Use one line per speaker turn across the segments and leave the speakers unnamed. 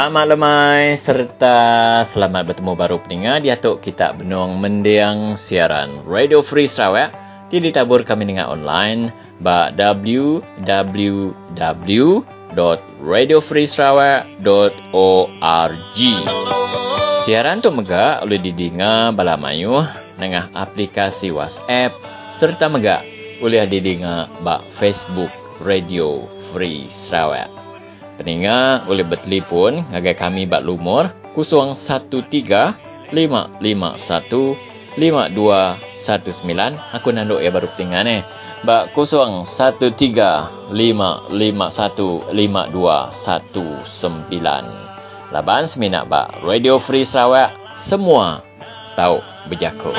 Selamat lemai serta selamat bertemu baru pendengar di atuk kita benung mendiang siaran Radio Free Sarawak di ditabur kami dengan online ba www.radiofreesarawak.org Siaran tu mega boleh didengar bala mayu dengan aplikasi WhatsApp serta mega boleh didengar ba Facebook Radio Free Sarawak. Peningat boleh bertelefon agar kami bak lumur 013 551 5219 aku nanduk ya baru peningat ni. Bak 013 551 5219 laban seminat bak Radio Free Sarawak. Semua tahu berjaku.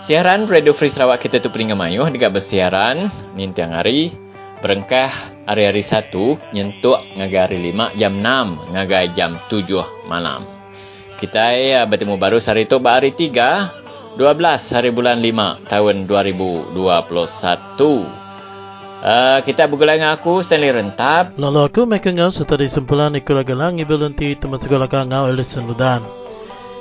Siaran Radio Free Sarawak kita tu peningat mayuh dekat bersiaran nintiang hari berengkah hari-hari satu nyentuk ngagai hari lima jam enam ngagai jam tujuh malam. Kita ya, bertemu baru hari itu hari tiga dua belas hari bulan lima tahun dua ribu dua puluh satu. Uh, kita bergulai dengan aku Stanley Rentap
Lalu aku mereka ngau serta disimpulan ikut galang ibu lenti teman sekolah kau ngau Ellison Ludan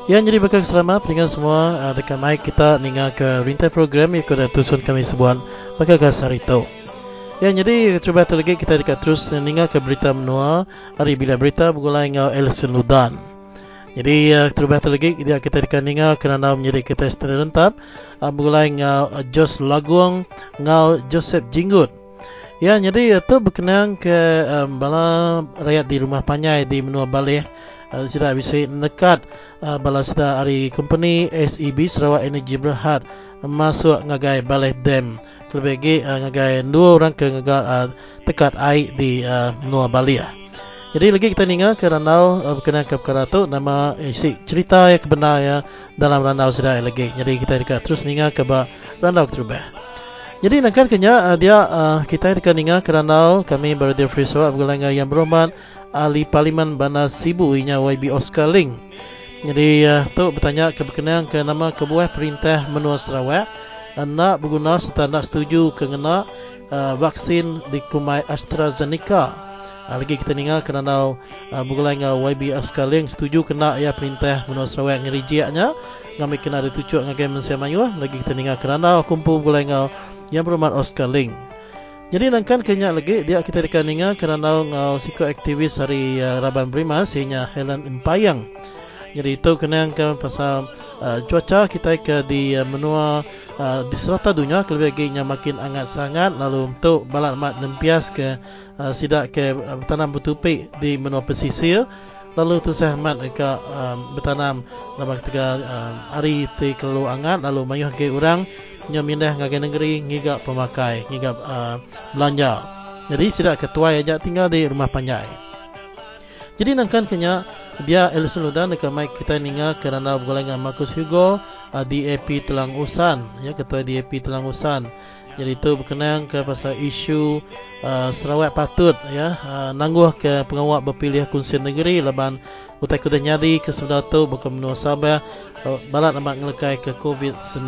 Yang jadi bakal selamat dengan semua uh, dekat mic kita ningal ke rintai program ikut tusun kami sebuah bakal kasar itu Ya, jadi cuba lagi kita dekat terus ningal ke berita menua hari bila berita bergulai dengan Elson Ludan. Jadi uh, cuba lagi dia kita dekat ningal kerana menjadi kita setelah rentap uh, bergulai dengan Jos Laguang dengan Joseph Jinggut. Ya, jadi itu uh, berkenaan ke um, bala rakyat di rumah panyai di menua Balih uh, sudah bisa dekat uh, bala sudah hari company SEB Sarawak Energy Berhad masuk ngagai Balih Dam lagi uh, ngagai dua orang ke ngagai uh, tekat air di uh, Nuah Bali uh. Jadi lagi kita ninga ke randau uh, berkenaan ke perkara tu nama isi cerita yang kebenar ya dalam randau sudah lagi. Jadi kita dekat terus ninga ke ba randau terubah. Jadi nakkan kenya uh, dia uh, kita dekat ninga ke randau kami Free Sarawak bergulai yang berhormat ahli parlimen Bana Sibu inya YB Oscar Ling. Jadi uh, tu bertanya ke berkenaan ke nama kebuah perintah menua Sarawak nak berguna serta nak setuju kena uh, vaksin di kumai AstraZeneca. Uh, lagi kita dengar kerana uh, bergulai dengan YB Askaling setuju kena ya perintah menurut Sarawak ngerijiaknya. Kami kena ditujuk dengan game Malaysia Melayu. Lagi kita dengar kerana kumpul bergulai dengan yang berhormat Oscar Ling. Jadi nangkan kenya lagi dia kita dekat dengar kerana ngau siko aktivis hari uh, Raban Brimas ianya Helen Empayang. Jadi itu kena yang pasal uh, cuaca kita ke di uh, menua Uh, di serata dunia kelebih lagi makin hangat sangat lalu untuk balak mat nempias ke uh, sidak ke uh, bertanam bertupik di menua pesisir. Lalu tu saya ke uh, bertanam dalam ketika uh, hari ti kelalu hangat lalu mayuh ke orang nya mindah ngagai negeri ngigap pemakai ngigap uh, belanja. Jadi sidak ketua aja tinggal di rumah panjai. Jadi nangkan kenya dia Elson Ludan dekat mic kita ninga kerana bergolong dengan Marcus Hugo uh, DAP Telang Usan. Ya ketua DAP Telang Usan. Jadi itu berkenaan ke pasal isu uh, Sarawak patut ya uh, nangguh ke pengawal berpilih kunci negeri leban utai kuda nyadi ke sudah tu bukan menua Sabah uh, balat amat ngelekai ke COVID-19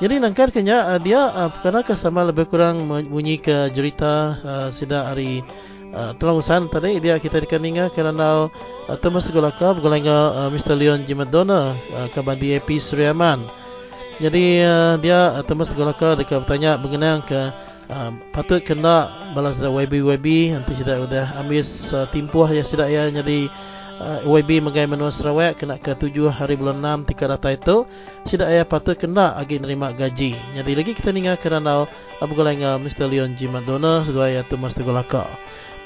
jadi nangkar kenya uh, dia uh, kerana kesama lebih kurang bunyi ke cerita uh, sida hari Uh, tolong usahakan tadi dia kita dikeninga kerana uh, temas sekolah kau bergolongan uh, Mr. Leon Jimadona uh, kabar DAP Suryaman. Jadi uh, dia uh, temas kau dia bertanya mengenai ke uh, patut kena balas dah YB YB nanti sudah sudah amis uh, timpuh ya sudah ya jadi uh, YB mengai menua Sarawak kena ke 7 hari bulan 6 tika data itu sudah ya patut kena agi nerima gaji. Jadi lagi kita ninga kerana uh, bergolongan Mr. Leon Jimadona sudah ya temas kau.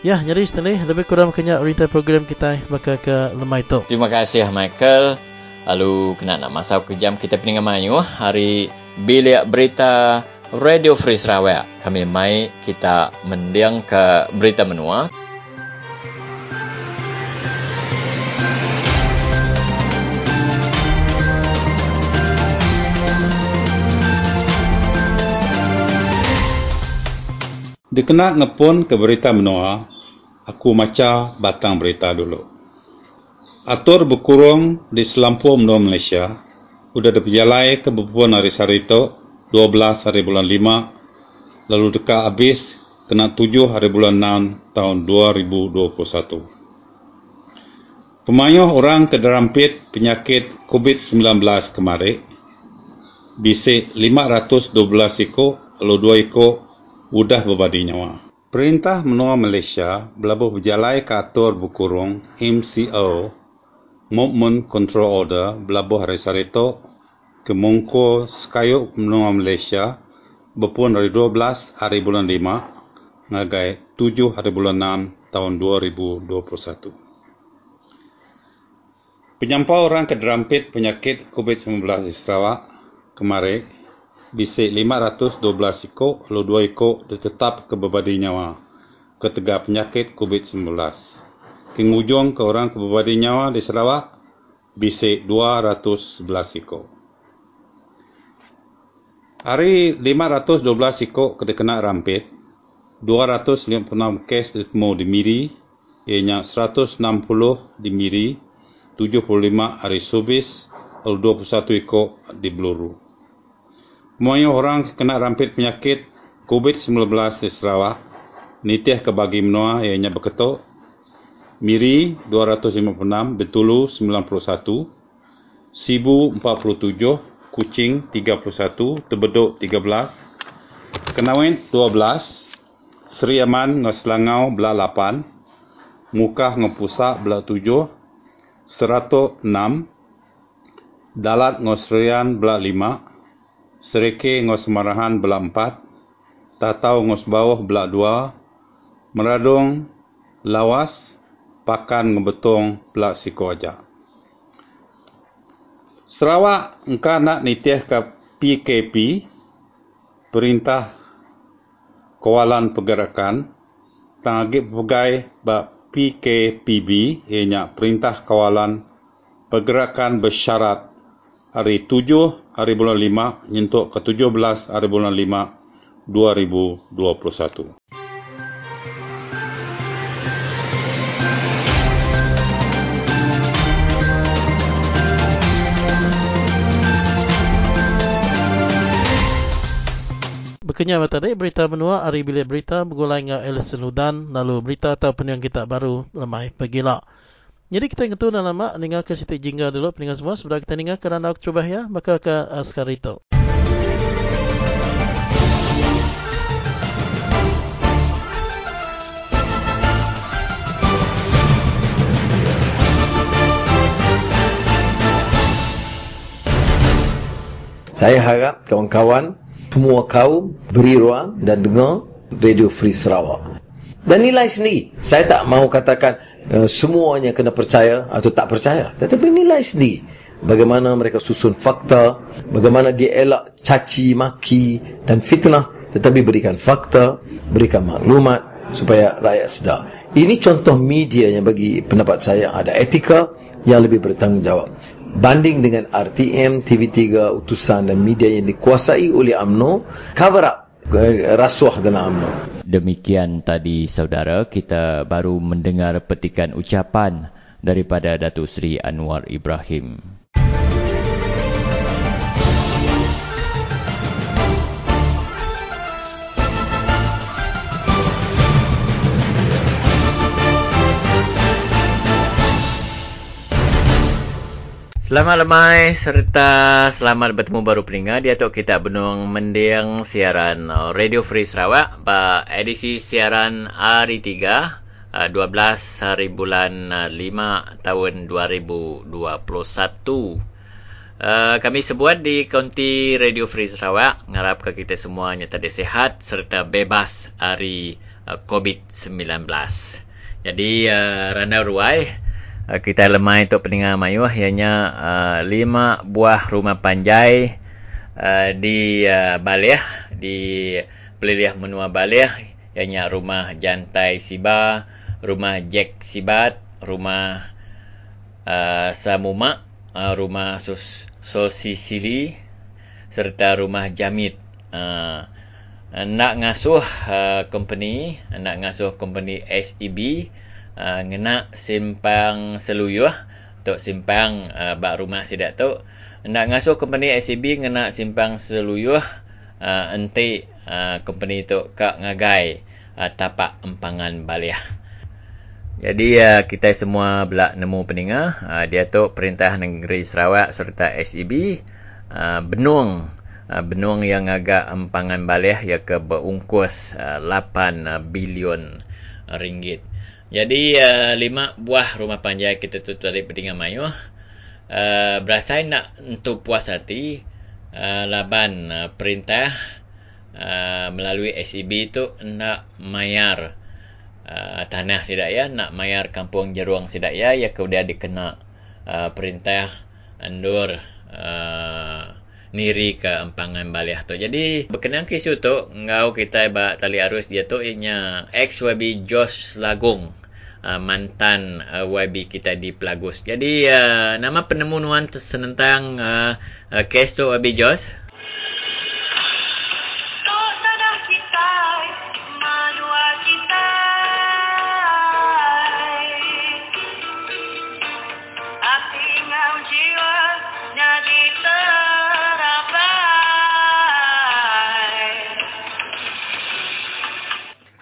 Ya, jadi Stanley, lebih kurang kenyak retail program kita bakal ke lemai itu.
Terima kasih Michael. Lalu kena nak masuk ke jam kita peningan mayu hari bilik berita Radio Free Sarawak. Kami mai kita mendiang ke berita menua.
Dikena ngepun ke berita menua, aku maca batang berita dulu. Atur berkurung di Selampur Menua Malaysia, sudah diperjalai ke beberapa hari hari itu, 12 hari bulan 5, lalu dekat habis kena 7 hari bulan 6 tahun 2021. Pemayuh orang kederampit penyakit COVID-19 kemarin bisik 512 ekor, lalu 2 ekor udah berbadi nyawa. Perintah menua Malaysia berlabuh berjalai ke atur berkurung MCO Movement Control Order berlabuh hari Sarito ke Mungko Sekayuk menua Malaysia berpun dari 12 hari bulan 5 ngagai 7 hari bulan 6 tahun 2021. Penyampau orang kederampit penyakit COVID-19 di Sarawak kemarin bisik 512 ekor, lalu 2 ekor ditetap ke berbadi nyawa ketegak penyakit COVID-19. Kengujung ke orang ke berbadi nyawa di Sarawak bisik 211 ekor. Hari 512 ekor kena rampit, 256 kes ditemu di Miri, ianya 160 di Miri, 75 hari Subis, 21 ekor di Bluru. Semuanya orang kena rampit penyakit COVID-19 di Sarawak. Nitih ke bagi menua ianya berketuk. Miri 256, Betulu 91, Sibu 47, Kucing 31, Tebeduk 13, Kenawin 12, Seri Aman Selangau belah 8, Mukah Ngepusak belah 7, Seratuk 6, Dalat Ngosrian belah 5, Sereke ngos marahan belah empat, Tatau ngos bawah belah dua, Meradung, Lawas, Pakan ngebetong belah siko aja. Sarawak engkau nak nitih ke PKP, Perintah Kawalan Pergerakan, Tangagip pegai ba PKPB, ianya Perintah Kawalan Pergerakan Bersyarat hari 7 hari bulan 5 nyentuk ke 17 hari bulan 5 2021.
Berkenyang tadi berita menua hari bila berita bergulai dengan Alison Ludan lalu berita ataupun yang kita baru lemah pergilah. Jadi kita ingat tu dalam mak dengar ke Siti Jingga dulu peningat semua sebab kita dengar kerana aku cuba ya maka ke askar itu.
Saya harap kawan-kawan semua kaum beri ruang dan dengar Radio Free Sarawak. Dan nilai sendiri. Saya tak mau katakan uh, semuanya kena percaya atau tak percaya. Tetapi nilai sendiri. Bagaimana mereka susun fakta. Bagaimana dia elak caci, maki dan fitnah. Tetapi berikan fakta. Berikan maklumat. Supaya rakyat sedar. Ini contoh media yang bagi pendapat saya ada etika yang lebih bertanggungjawab. Banding dengan RTM, TV3, utusan dan media yang dikuasai oleh UMNO, cover up eh, rasuah dalam UMNO.
Demikian tadi saudara, kita baru mendengar petikan ucapan daripada Datuk Seri Anwar Ibrahim. Selamat lemai serta selamat bertemu baru peningat di atuk kita benung mendiang siaran Radio Free Sarawak edisi siaran hari 3 12 uh, hari bulan 5 uh, tahun 2021. Uh, kami sebuat di Kaunti Radio Free Sarawak ngarap ke kita semuanya tadi sehat serta bebas hari uh, COVID-19. Jadi uh, Rana Ruai uh, kita lemai untuk pendengar mayuh ianya uh, lima buah rumah panjai uh, di uh, Baleh di Peliliah Menua Baleh ianya rumah Jantai Siba, rumah Jack Sibat, rumah uh, Samuma, uh, rumah Sos Sosisili serta rumah Jamit. Uh, nak ngasuh uh, company, nak ngasuh company SEB uh, ngena simpang seluyuh tok simpang uh, bak rumah sidak tu nak ngasuh company SCB ngena simpang seluyuh uh, enti uh, company tu kak ngagai uh, tapak empangan baliah. Jadi uh, kita semua belak nemu pendengar uh, dia tu Perintah Negeri Sarawak serta SEB uh, benung benung yang agak empangan baliah ia ke berungkus uh, 8 uh, bilion ringgit. Jadi uh, lima buah rumah panjang kita tu dari pendengar mayuh uh, berasa nak untuk puas hati uh, laban uh, perintah uh, melalui SEB tu nak mayar uh, tanah sidak ya nak mayar kampung jeruang sidak ya ya kemudian dikena uh, perintah andur uh, niri ke empangan baliah tu. Jadi berkenaan kisu tu ngau kita ba tali arus dia tu inya ex Josh Lagung uh, mantan uh, YB kita di Pelagus. Jadi uh, nama penemu nuan senentang uh, uh, kes tu YB Josh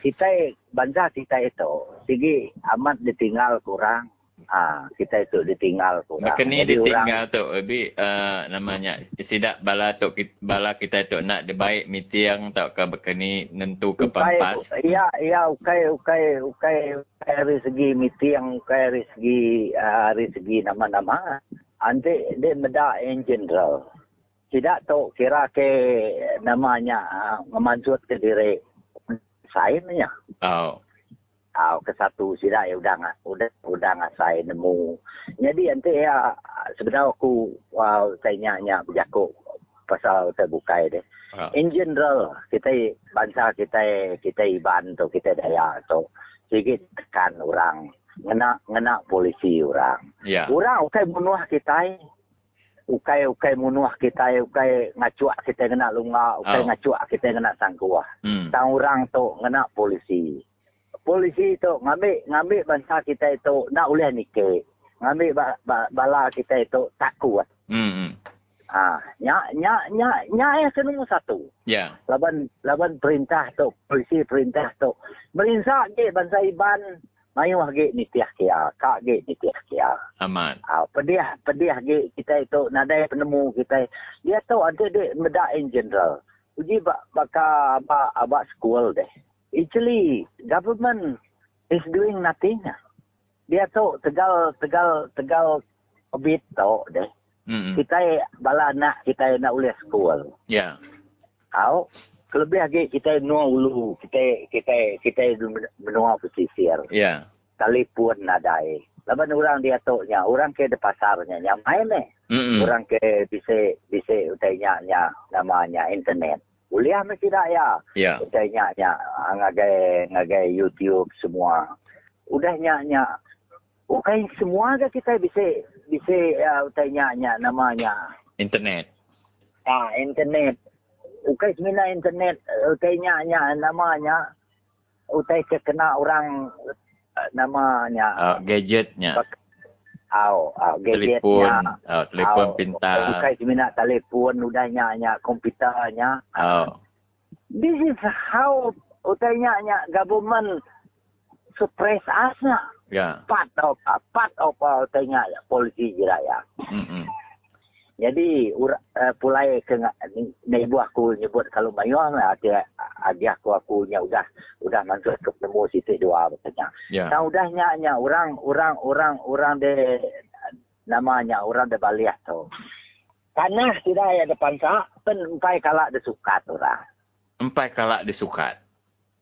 kita bangsa kita. Itu sigi amat ditinggal kurang. Ah kita itu ditinggal kurang.
Maka ni ditinggal tu lebih uh, namanya sidak bala tu bala kita itu nak dibaik meeting tak ke berkeni nentu ke pampas.
iya iya ukai ukai ukai dari segi meeting ukai dari segi uh, dari segi nama-nama. Ante dia meda in general. Tidak tahu kira ke namanya uh, memanjut ke diri. Sign nya.
Oh.
Ah, ke satu sida ya udah nggak udah udah nggak saya nemu. Jadi nanti ya sebenarnya aku wow saya nya berjaku pasal terbuka deh. Oh. In general kita bangsa kita kita iban tu kita daya tu sedikit tekan orang ngena ngena polisi orang.
Yeah.
Orang okay bunuh kita ukai ukai munuah kita ukai ngacuak kita kena lunga ukai oh. ngacuak kita kena sangkuah hmm. tang orang tu kena polisi polisi tu ngambil ngambil bangsa kita itu nak boleh nikah ngambil ba, ba, bala kita itu tak kuat
hmm, hmm.
ah nya nya nya nya ya nombor satu
ya yeah.
laban laban perintah tu polisi perintah tu merinsak ke bangsa iban Mayu hage ni tiah kia, kak ge ni tiah kia.
Aman.
Ah, pedih, pedih ge kita itu nadai penemu kita. Dia tahu ada de meda in general. Uji bak baka aba aba school deh. Actually, government is doing nothing. Dia tahu tegal tegal tegal a bit tahu deh. Mm-hmm. Kita bala nak kita nak ulis school.
Ya. Yeah.
Kau kelebih lagi kita nuang ulu kita kita kita menua pesisir
ya yeah.
telefon nadai laban orang dia nya orang ke de pasarnya yang main eh
mm-hmm.
orang ke bisa bisa utainya nya namanya internet kuliah mesti dah ya?
Yeah.
utainya nya ngagai ngagai YouTube semua. Udah nya nya Okay, semua ke kita? Bisa bisa uh, utainya nya namanya?
Internet.
Ah internet. Ukai semina internet ukai nya nya namanya. Utai kena orang uh, namanya.
Uh, gadgetnya
Au, au gadgetnya.
Telefon, uh, telefon au, pintar.
Ukai semina telefon udah nya nya komputernya.
Oh.
This is how utai nya government suppress us na.
Yeah.
Part of part of utai nya polisi jiraya.
Mm -hmm.
Jadi ur, uh, pulai ke ni, ibu aku nyebut kalau mayuah lah ada ada aku aku nya udah udah masuk ke temu situ dua katanya.
Yeah.
Nah udahnya nya orang orang orang orang de namanya orang de baliah tu. Tanah tidak ada depan sah, pen empai kalak de sukat orang.
Empai kalak de sukat.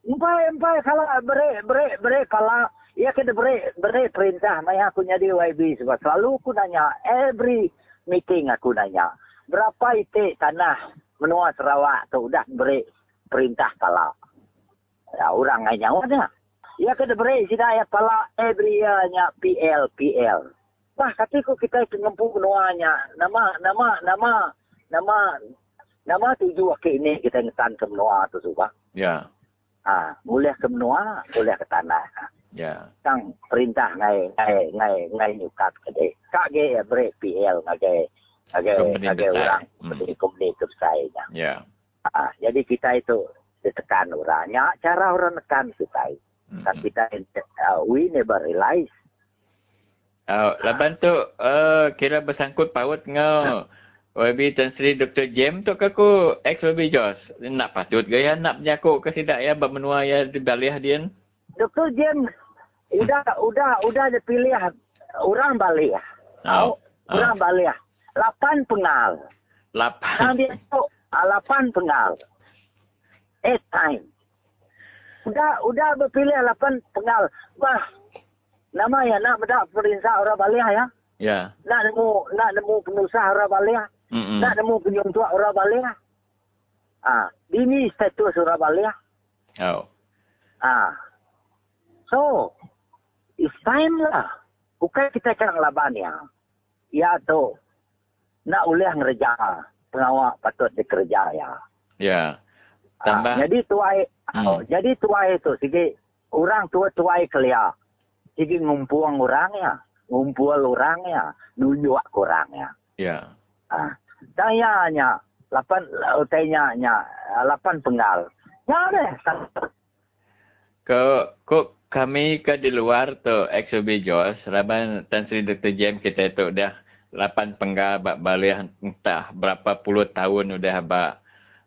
Empai empai kalak bere bere bere kalak Ya kena beri beri perintah. Maya aku jadi YB sebab selalu aku nanya every meeting aku nanya. Berapa itik tanah menua Sarawak tu dah beri perintah kala. Ya, orang ngai nyawa dah. Ya kena beri sida ya kala every year nya PL PL. Bah katiku kita pengempu menuanya. Nama nama nama nama nama tuju wakil ini kita ngetan ke menua tu subah.
Ya.
Ah, boleh ke menua, boleh ke tanah.
Ya.
Sang perintah ngai ngai ngai ngai nyukat kede. Kak ge ya break PL ngage ngage ngage orang
hmm.
company company ke saya.
Ya.
Ah, jadi kita itu ditekan orangnya cara orang tekan kita
Hmm.
kan kita uh, we never realize
Oh, laban tu uh, kira bersangkut paut ngau. YB Tan Sri Dr. Jem tu ke ku ex YB Jos. Nak patut gaya nak menyakuk ke sidak ya bermenua ya di baliah dia.
Dr. James udah udah udah dipilih orang balik
Oh.
oh. orang balik lapan pengal
Lapan.
Nah, dia tu ah, lapan pengal. Eight time. Udah, udah berpilih lapan pengal. Wah, nama ya nak bedak perintah orang balik ya.
Ya.
Nak nemu, nak nemu pengusaha orang balik.
Mm-mm.
Nak nemu penyuntuk orang balik. Ah, ini status orang balik.
Oh.
Ah. So, it's time lah. Bukan kita cakap laban ya. Ya tu, nak boleh ngerja. Pengawal patut dikerja ya.
Ya.
Ah,
Tambah.
jadi tuai,
Hmm.
oh, jadi tuai itu sige orang tua tuai kelia. Sige ngumpuang orangnya, ngumpul orangnya, nunjuk orangnya.
Ya.
Ah, dayanya lapan utainya nya lapan penggal. Ya deh.
Ko ko kami ke di luar tu XOB Jos, Raban Tan Sri Dr. Jem kita tu dah lapan penggal bak baliah entah berapa puluh tahun udah bak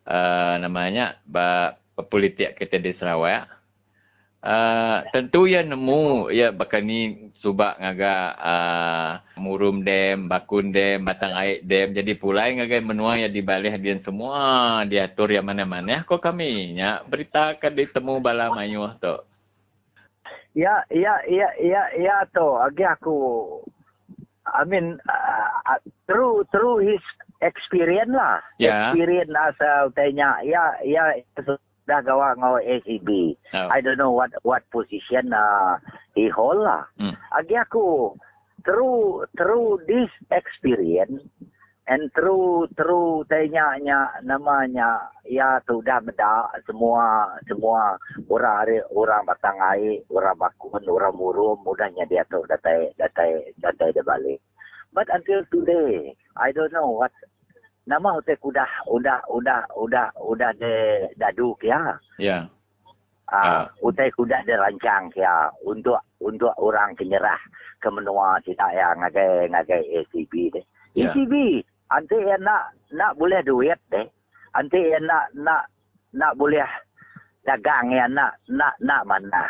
uh, namanya bak politik kita di Sarawak. Uh, tentu ya nemu ya bakal ni subak ngaga uh, murum dam, bakun dam, batang air dam. Jadi pulai ngaga menua ya di balih dia semua diatur ya mana-mana. Kok kami nya berita kan ditemu bala mayuh tu.
Ya, ya, ya, ya, ya tu. Agi aku, I mean, uh, through through his experience lah.
Ya.
Experience asal tanya, ya, ya, sudah gawa ngau ACB.
Oh.
I don't know what what position uh, he hold lah.
Hmm.
Agi aku, through through this experience and through through tanya nya namanya ya sudah beda semua semua orang hari orang batang air orang bakun orang murum mudahnya dia tu datai datai datai dia balik but until today I don't know what nama utek udah udah udah udah udah de daduk ya
Ya.
Ah, utai kuda dia rancang ya untuk untuk orang penyerah ke menua kita yang ngagai ngagai ACB deh.
Ya.
ACB anti yang nak nak boleh duit deh. Anti yang nak nak nak boleh dagang yang nak nak nak mana.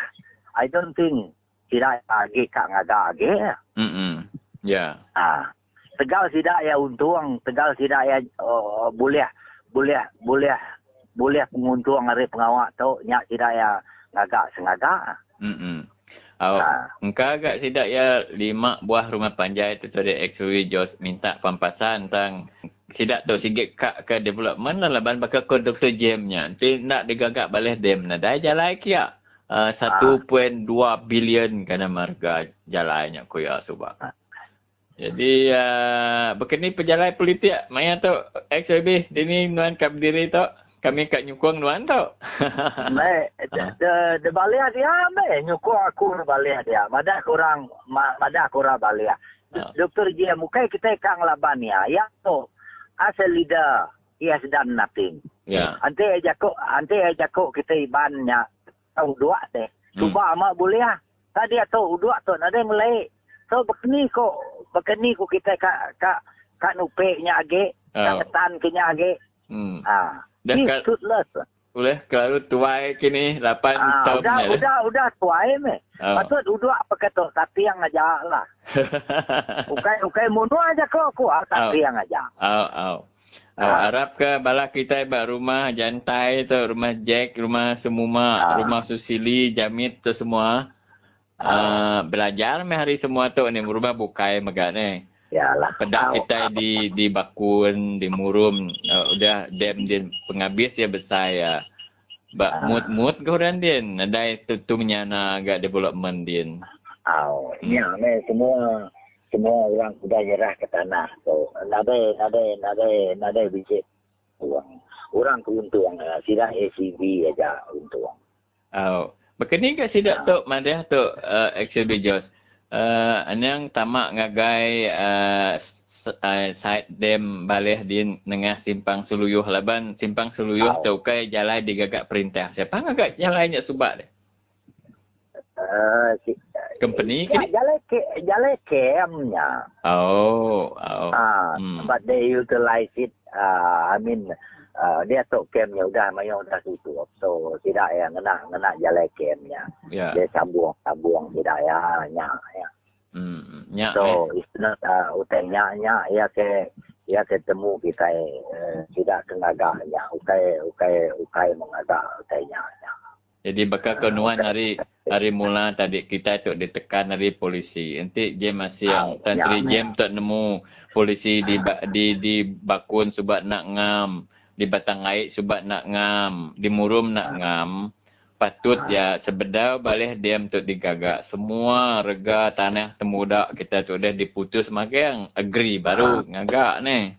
I don't think tidak lagi kak ngaga lagi.
Mm-mm. Ya.
Ah, tegal tidak ya untung, tegal tidak ya uh, boleh boleh boleh boleh penguntung hari pengawak tu nyak tidak ya ngagak sengaga.
Oh,
Ah.
Engkau agak sidak ya lima buah rumah panjai itu tadi actually Jos minta pampasan tentang sidak tu sikit kak ke development lah laban bakal ke Dr. Jem-nya. Nanti nak digagak balik dem na dah jalan kia. Uh, 1.2 bilion kana marga jalannya ku ya subak. Jadi uh, berkini pejalan politik maya tu XYB ini nuan kap diri tu kami kat nyukung nuan tu.
Me de de, de balik dia me nyukur aku balik dia. Madah kurang ma, madah kurang balik. Doktor J mukai kita kang laban ya. Ya tu as a leader he has done nothing.
ya.
Ante aja kok ante aja kok kita ibannya tahu dua teh.
Hmm.
Cuba amak boleh ah. Tadi atau dua tu ada yang mulai. So begini kok begini kok kita kak kak kak nupe nya age,
Oh.
kak ketan kenya age.
Hmm.
Ah.
Dah kal-
toothless.
Boleh kalau tuai kini 8
Ah,
tahun
udah,
dah.
udah, udah tuai me.
Oh.
Patut udah apa kata tapi yang aja lah. Ukai ukai munu aja kok aku ah, tapi yang aja.
Au au. Au
Ah.
Arab ke bala kita ba rumah jantai tu, rumah Jack, rumah Semuma,
Ah.
rumah Susili, Jamit tu semua. Ah, belajar me hari semua tu ni rumah bukai megak ni.
Yalah.
Pedak kita di di Bakun, di Murum, uh, udah dam din penghabis ya besar ya. Ba
Ah.
mut-mut ke orang din. Ada tu tu menyana agak development din.
Oh, ya, me semua semua orang sudah nyerah ke tanah. So, nade nade nade nade biji uang. Orang keuntung uh, sila ACB aja untung.
Oh, Bekini kat sidak tu madah tu uh, XB Jos. Uh, anang tamak ngagai uh, uh, side dam balih di nengah simpang Suluyuh laban simpang Suluyuh
Oh.
tu kai jalan digagak perintah. Siapa ngagak jalannya subak dia?
Uh, si,
Company ke
jalan ke jalan KM-nya.
Oh, oh.
Ah,
Hmm.
but they utilize it. Uh, I mean, uh, dia tok camp-nya udah, mayang udah tutup. So tidak ya ngena ngena jalan camp-nya.
Ya.
Dia sambung sambung tidak ya nya ya.
Hmm. Nya. eh.
So it's not uh, utainya nya ya ke ya ketemu kita eh, tidak kengagaknya ukai ukai ukai mengagak utainya nya.
Jadi bakal kenuan hari hari mula tadi kita tu ditekan dari polisi. Nanti Jem masih yang
Ah,
Tan
ya.
Jem tak nemu polisi di di di Bakun subat nak ngam, di Batang Aik subat nak ngam, di Murum nak ngam. Patut ya sebedar balik diam tu digagak. Semua rega tanah temudak kita tu dah diputus makai agree baru ngagak ni.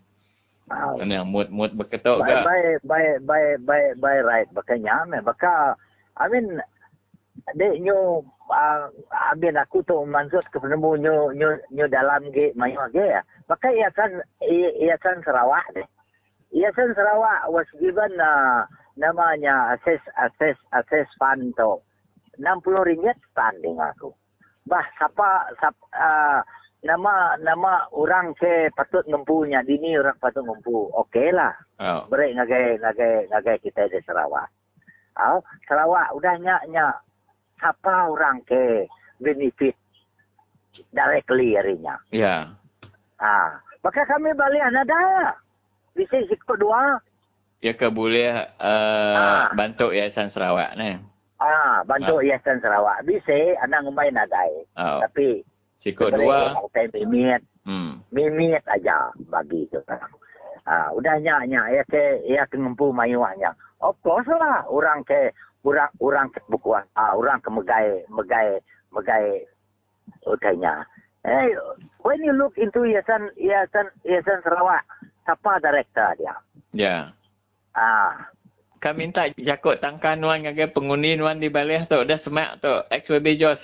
Ah,
Kan yang mood-mood berketok
By
gak.
by by by by by right bakanya me baka I mean dek nyo uh, abin aku tu maksud ke penemu nyo nyo nyo dalam ge mayo ge ya. Baka ia kan ia, ia kan Sarawak deh. Ia kan Sarawak was given uh, namanya assess assess assess fund tu. 60 ringgit standing aku. Bah siapa siapa uh, nama nama orang ke patut ngempunya dini orang patut ngempu. Okey lah
Oh.
beri ngagai ngagai ngagai kita di Sarawak. Oh, Sarawak udah nyak nyak siapa orang ke benefit directly harinya.
Ya.
Ah, maka kami balik ada. Bisa ikut dua.
Ya ke boleh uh,
Ah.
bantu Yayasan Sarawak ni.
Ah, bantu Yayasan Sarawak. Bisa anak ngemain nadai.
Oh.
Tapi
Sikut dua.
Kita mimit,
Hmm.
mimit aja bagi itu. Ah, udah nyak nyak ya ke ya ke ngempu mayuahnya. Of course lah orang ke orang orang ke berkuasa, orang ke megai megai megai utainya. Eh, when you look into Yayasan Yayasan Yayasan Sarawak, siapa director dia?
Ya.
Ah,
Kami minta jakut tangkan nuan ngagai pengundi nuan di balik tu. Dah semak tu. XWB Jos.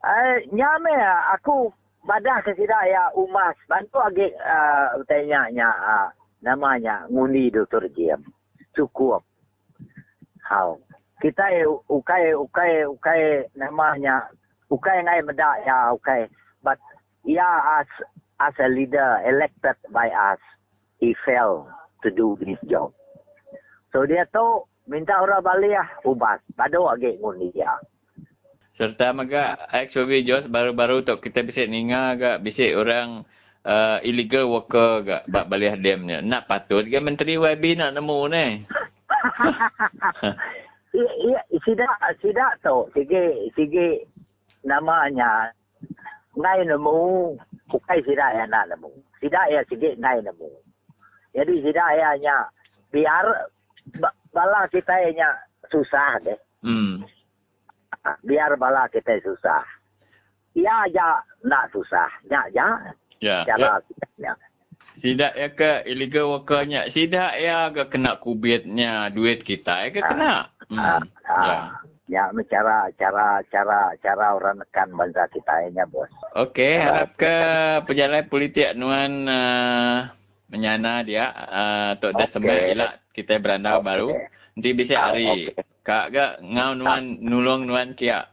eh nyame aku badah ke sida ya umas bantu agi uh, utainya nya ah, namanya ngundi Dr. Jim. Cukup. How? Kita eh, ukai ukai ukai namanya ukai ngai medak ya ukai but yeah as as a leader elected by us he failed to do this job. So dia tu minta orang balik ah ubas padu agi ngundi dia.
Serta maga XWB Jos baru-baru tu kita bisik ninga agak bisik orang uh, illegal worker agak bak balik dem ni. Nak patut ke Menteri YB nak nemu ni.
Iya, sidak sidak tu, sige sige namanya ngai nemu, bukan sidak ya nak nemu. Sidak ya sige ngai nemu. Jadi sidak ya nya biar ba- bala kita nya susah deh.
Hmm.
Biar bala kita susah. Ya ya nak susah, ya ya
Ya. ya.
cara kita ya.
Sidak ya ke illegal workernya. Sidak ya ke kena kubitnya duit kita ya ke kena.
Ah,
Hmm. Ya.
ah, ya cara cara cara cara orang nekan bangsa kita nya bos.
Okey, harap ke pejalan politik nuan uh, menyana dia uh, tok dah
Okey.
semai elak kita berandau
Okey.
baru. Nanti bisa
Ah,
hari.
okey.
Kak gak ngau nuan nulung nuan kia.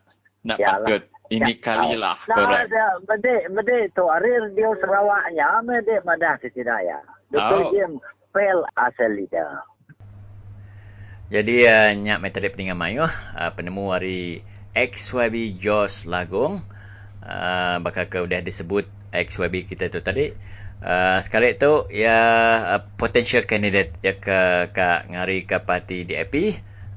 Nak
Yalah.
patut. Ini
Ya,
kalilah
Nah,
korang.
ada mede mede tu arir dia Sarawaknya mede madah ke Sidaya. Dr.
Oh.
Jim fail as a leader.
Jadi uh, nyak metode peningan mayu uh, penemu hari XYB Jos Lagung uh, bakal ke udah disebut XYB kita tu tadi uh, sekali tu ya uh, potential candidate ya ke ke ngari ke parti DAP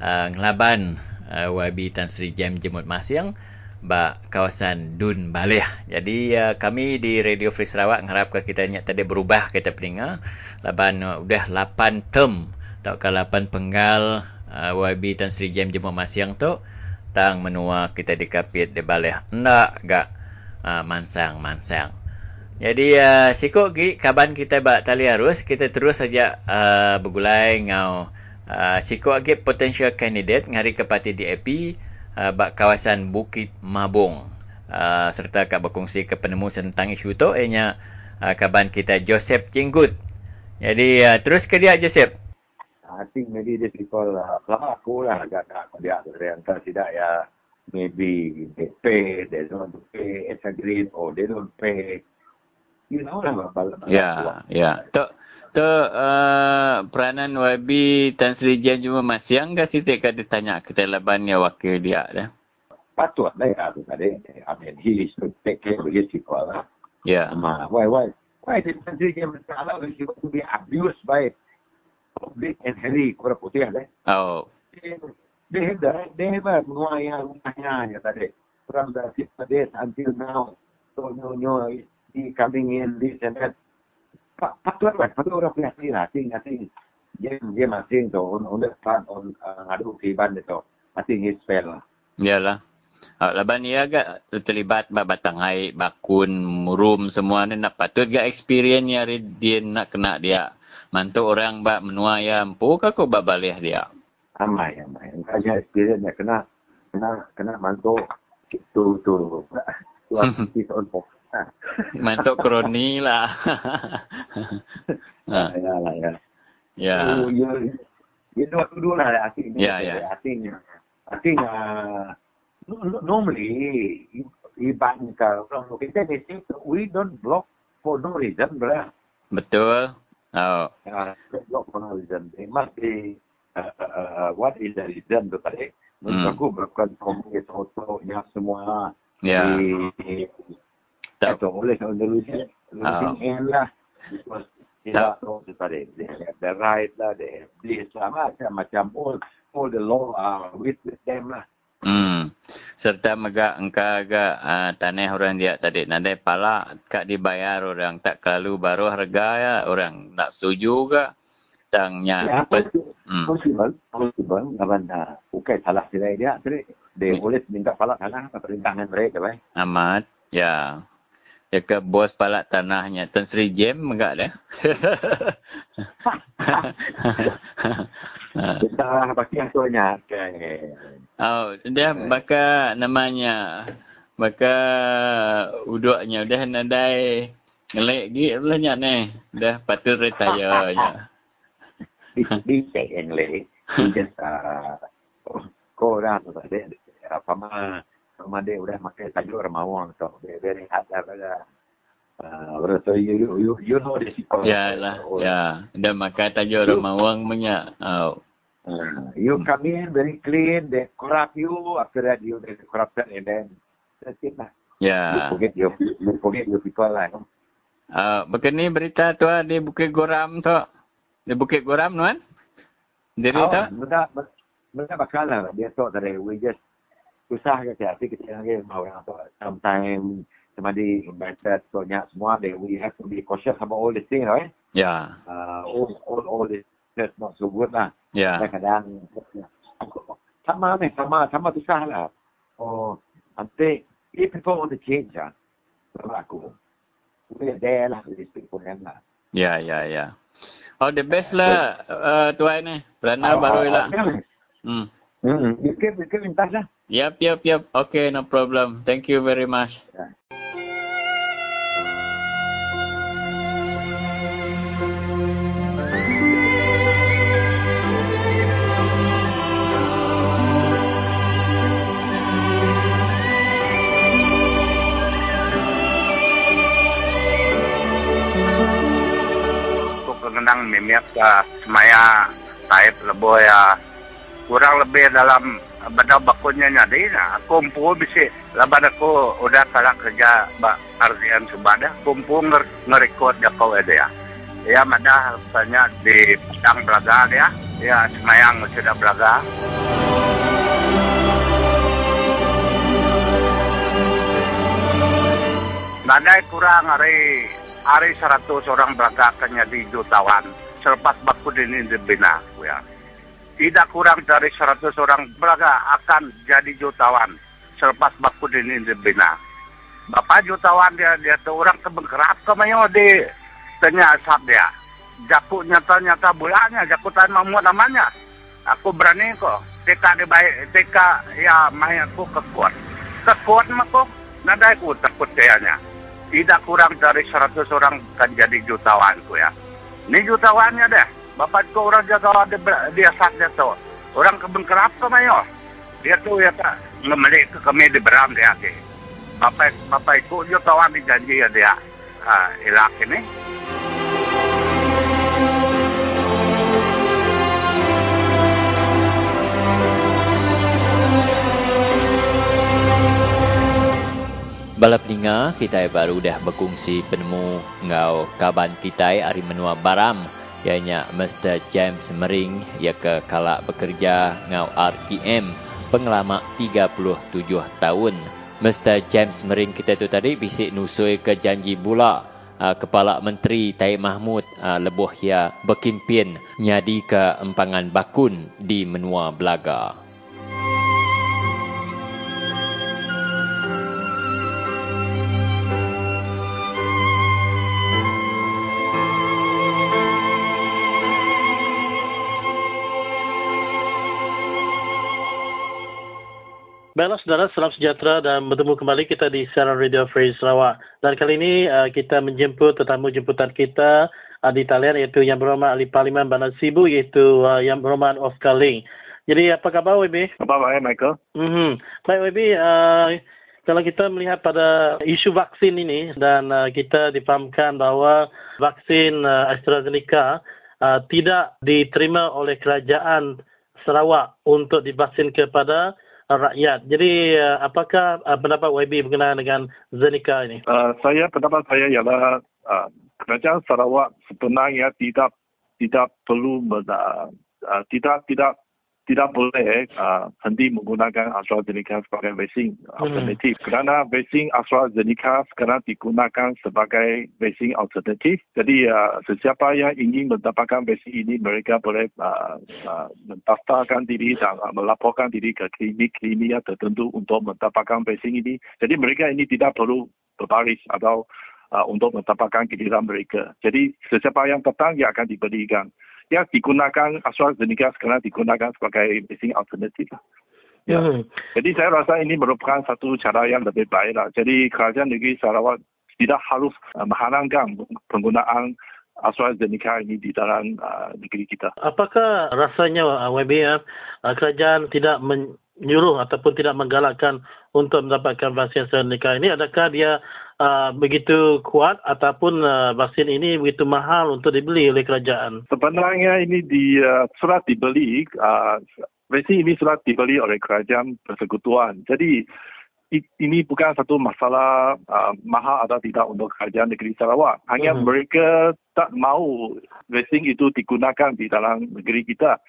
uh, ngelaban uh, YB Tan Sri Jem Jemut Masiang ba kawasan Dun Baleh. Jadi uh, kami di Radio Free Sarawak ngharap ke kita nyak tadi berubah kita peninga laban uh, udah 8 term tak ke 8 penggal uh, YB Tan Sri Jem Jemut Masiang tu tang menua kita dikapit di Baleh. Ndak gak uh, mansang-mansang. Jadi uh, sikok gi kaban kita bak tali arus kita terus saja uh, bergulai ngau uh, sikok gi potential candidate ngari ke parti DAP uh, bak kawasan Bukit Mabung uh, serta kak berkongsi ke penemu tentang isu tu ianya uh, kaban kita Joseph Cinggut. Jadi uh, terus ke dia Joseph.
I think maybe this uh, aku lah agak tak dia yang tidak ya maybe they pay, they don't pay, it's agreed or they don't pay. You know lah.
Ya, ya. Tok, tok uh, peranan YB Tan Sri Jan cuma masih yang ke situ kan ditanya ke laban ya wakil dia dah.
Patut lah ya tu tadi. I mean, he is to take care of his people lah.
Ya.
Yeah. Why, why, why did Tan Sri Jan bersalah when he was to be abused by public and Harry Kura Putih lah.
Oh.
They have the, they have a menguaya rumahnya ya tadi. From the six days until now. So, no, no, he coming in, this and that. Patut lah, patut orang punya hati lah. I think, dia, dia masing tu, on, on the front, on, uh, ngadu kiban itu. Think he's fair lah.
Yalah. Uh, laban ni agak terlibat ba batang hai, bakun, murum semua ni nak patut gak experience ni dia nak kena dia. Mantu orang ba menua ya empu ke kau ba balih dia?
Amai, amai. Engkau experience ni kena, kena, kena mantu tu, tu, tu, tu, tu,
Mantuk kroni lah.
ha. Ya lah, ya.
Ya.
You, you, you know what to do lah, I think.
Ya, ya.
I think, I think, uh, normally, iban ka from kita ni we don't block for no reason, bro.
Betul. Oh.
Uh, block for no reason. It must be uh, uh, what is the reason tu tadi. Menurut
Hmm.
aku komit foto yang semua
Ya.
di
Tak.
tak oleh on the losing
Ah.
losing end lah. Because tu tadi. They have the right lah, they have this lah, macam macam all all the law are with them lah.
Hmm. Serta mega engka agak uh, tanah orang dia tadi nanti pala kak dibayar orang tak kelalu baru harga ya orang nak setuju ke tangnya
Ya,
hmm.
possible, possible. Lawan uh, bukan salah sila dia, tadi dia
Hmm.
boleh minta salah salah perintahan mereka, baik.
amat ya ya ke bos pala tanahnya. Tan Sri Jem enggak dah
Kita bagi hasilnya ke
oh dia maka namanya. Maka uduknya. Dah nadai ngelek gitu lah nya ni. Dah patut retire nya
di di yang. Just uh, kau orang tu tadi, apa mah sama dia udah pakai tajuk remawang tu. Dia very hard lah pada. Uh, so you, you, you, you know this people.
ya lah ya dah maka tajuk remawang punya oh
Uh, you come in very clean, they corrupt you, after that you they corrupted and then that's it lah. You
ya
forget your you forget your people lah.
Uh, begini berita tu ah, di Bukit Goram tu. Di Bukit Goram tuan. Diri tu.
Benda benda bakal lah. Dia tahu tadi we just susah ke tapi kita lagi mau orang tu sometimes somebody invited soalnya semua they we have to be cautious about all these things right
Ya.
uh, all all all this that's not so good lah
Ya.
kadang-kadang sama ni sama sama susah lah oh nanti if people want to change ah sama aku we are there lah with these people kan lah
Ya, ya, ya. Oh, the best lah uh, tuan ni. Perana baru lah. Hmm.
Hmm, you you can minta lah.
Yap, yap, yap. Okay, no problem. Thank you very much.
pengenang mimiak ya semaya taib lebo ya kurang lebih dalam benda bakunya nyadi nah kumpu bisi laban aku udah kalah kerja ba RZN Subada kumpu nger ngerekod ya kau ada ya. Ya madah tanya di Padang Belaga dia ya. Semayang sudah Belaga Nadai kurang hari hari 100 orang berangkatnya di jutawan. Selepas baku ini dibina ya. Tidak kurang dari 100 orang beraga akan jadi jutawan selepas baku ini dibina. Bapak jutawan dia dia tu orang kebengkerap ke mayo di asap dia. Jaku nyata-nyata bulannya, jaku tan mamu namanya. Aku berani kok. Teka di baik, teka ya mai aku kekuat. Kekuat mah kok. Nadai ku takut kayaknya. tidak kurang dari 100 orang kan jadi jutawan ku ya. Ini jutawannya deh. Bapak itu orang jaga dia saknya tu. Orang kebun kerap ke mayo. Dia tu ya tak ngemelik ke kami di beram dia ke. Bapak bapak itu jutawan dijanji ya dia. Ha, ilak ini.
Balap ninga kita baru dah berkongsi penemu ngau kaban kita hari menua baram ianya Mr. James Mering ia ke kalak bekerja ngau RTM pengelama 37 tahun. Mr. James Mering kita tu tadi bisik nusui ke janji bula uh, Kepala Menteri Taib Mahmud uh, lebuh ia berkimpin nyadi ke empangan bakun di menua Belaga.
Baiklah saudara, salam sejahtera dan bertemu kembali kita di siaran Radio Free Sarawak. Dan kali ini uh, kita menjemput tetamu jemputan kita uh, di talian iaitu Yang Berhormat Ahli Parlimen Bandar Sibu iaitu uh, Yang Berhormat Oscar Ling. Jadi apa khabar WB?
Apa baik Michael?
Mm-hmm. Baik WB, uh, kalau kita melihat pada isu vaksin ini dan uh, kita dipahamkan bahawa vaksin uh, AstraZeneca uh, tidak diterima oleh kerajaan Sarawak untuk divaksin kepada rakyat. Jadi uh, apakah uh, pendapat YB berkenaan dengan Zenica ini?
Uh, saya pendapat saya ialah uh, kerajaan Sarawak sebenarnya tidak tidak perlu uh, tidak tidak tidak boleh uh, henti menggunakan AstraZeneca sebagai vaksin alternatif. Hmm. Kerana vaksin AstraZeneca sekarang digunakan sebagai vaksin alternatif. Jadi uh, sesiapa yang ingin mendapatkan vaksin ini, mereka boleh uh, uh, mendaftarkan diri dan uh, melaporkan diri ke klinik-klinik yang tertentu untuk mendapatkan vaksin ini. Jadi mereka ini tidak perlu berbaris atau uh, untuk mendapatkan giliran mereka. Jadi sesiapa yang datang, ia akan diberikan yang digunakan AstraZeneca sekarang digunakan sebagai vaksin alternatif. Ya. Hmm. Jadi saya rasa ini merupakan satu cara yang lebih baik lah. Jadi kerajaan negeri Sarawak tidak harus uh, menghalangkan penggunaan AstraZeneca ini di dalam uh, negeri kita.
Apakah rasanya uh, WB uh, kerajaan tidak menyuruh ataupun tidak menggalakkan untuk mendapatkan vaksin AstraZeneca ini? Adakah dia begitu kuat ataupun uh, vaksin ini begitu mahal untuk dibeli oleh kerajaan?
Sebenarnya ini di uh, surat dibeli, uh, vaksin ini surat dibeli oleh kerajaan persekutuan. Jadi ini bukan satu masalah uh, mahal atau tidak untuk kerajaan negeri Sarawak. Hanya hmm. mereka tak mau vaksin itu digunakan di dalam negeri kita.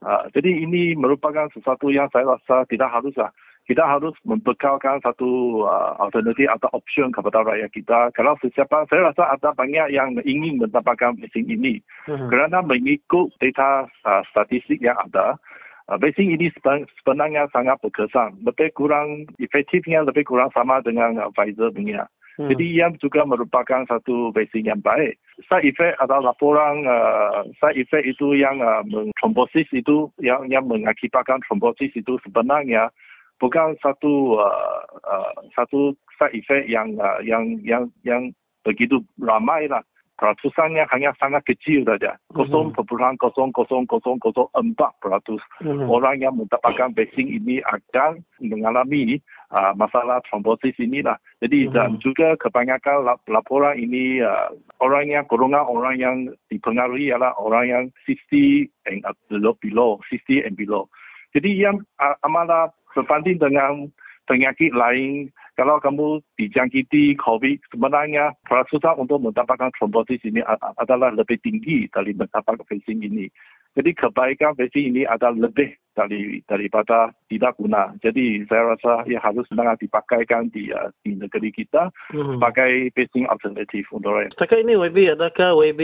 Uh, jadi ini merupakan sesuatu yang saya rasa tidak haruslah kita harus membekalkan satu uh, alternatif atau option kepada rakyat kita. Kalau sesiapa, saya rasa ada banyak yang ingin mendapatkan vaksin ini. Uh-huh. Kerana mengikut data uh, statistik yang ada, uh, vaksin ini sebenarnya sangat berkesan. Lebih kurang, efektifnya lebih kurang sama dengan uh, Pfizer punya. Hmm. Jadi yang juga merupakan satu vaksin yang baik. Side effect atau laporan uh, side effect itu yang uh, trombosis itu yang yang mengakibatkan trombosis itu sebenarnya bukan satu uh, uh, satu side effect yang uh, yang yang yang begitu ramai lah. Peratusannya hanya sangat kecil saja. Kosong perpuluhan kosong kosong kosong kosong empat peratus orang yang mendapatkan vaksin ini akan mengalami uh, masalah trombosis inilah. Jadi mm-hmm. dan juga kebanyakan laporan ini uh, orang yang golongan orang yang dipengaruhi adalah orang yang 60 and below, below 60 and below. Jadi yang uh, amalah berbanding dengan penyakit lain, kalau kamu dijangkiti COVID, sebenarnya perasutan untuk mendapatkan trombosis ini adalah lebih tinggi dari mendapatkan vaksin ini. Jadi kebaikan vaksin ini adalah lebih dari daripada tidak guna. Jadi saya rasa ia harus sangat dipakaikan di, uh, di negeri kita hmm. sebagai vaksin alternatif untuk rakyat.
Setakat ini WB, adakah WB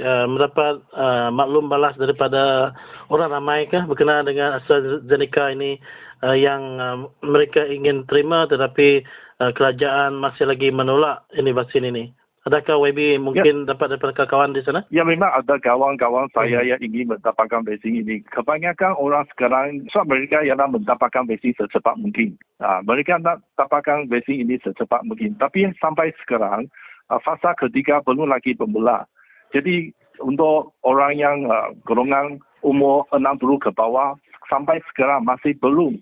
uh, mendapat uh, maklum balas daripada orang ramai kah berkenaan dengan AstraZeneca ini yang uh, mereka ingin terima tetapi uh, kerajaan masih lagi menolak ini vaksin ini? Adakah YB mungkin ya. dapat dapatkan kawan di sana?
Ya memang ada kawan-kawan saya hmm. yang ingin mendapatkan vaksin ini. Kebanyakan orang sekarang, so mereka yang nak mendapatkan vaksin secepat mungkin. Uh, mereka nak dapatkan vaksin ini secepat mungkin. Tapi sampai sekarang, uh, fasa ketiga belum lagi bermula. Jadi untuk orang yang uh, golongan umur 60 ke bawah, sampai sekarang masih belum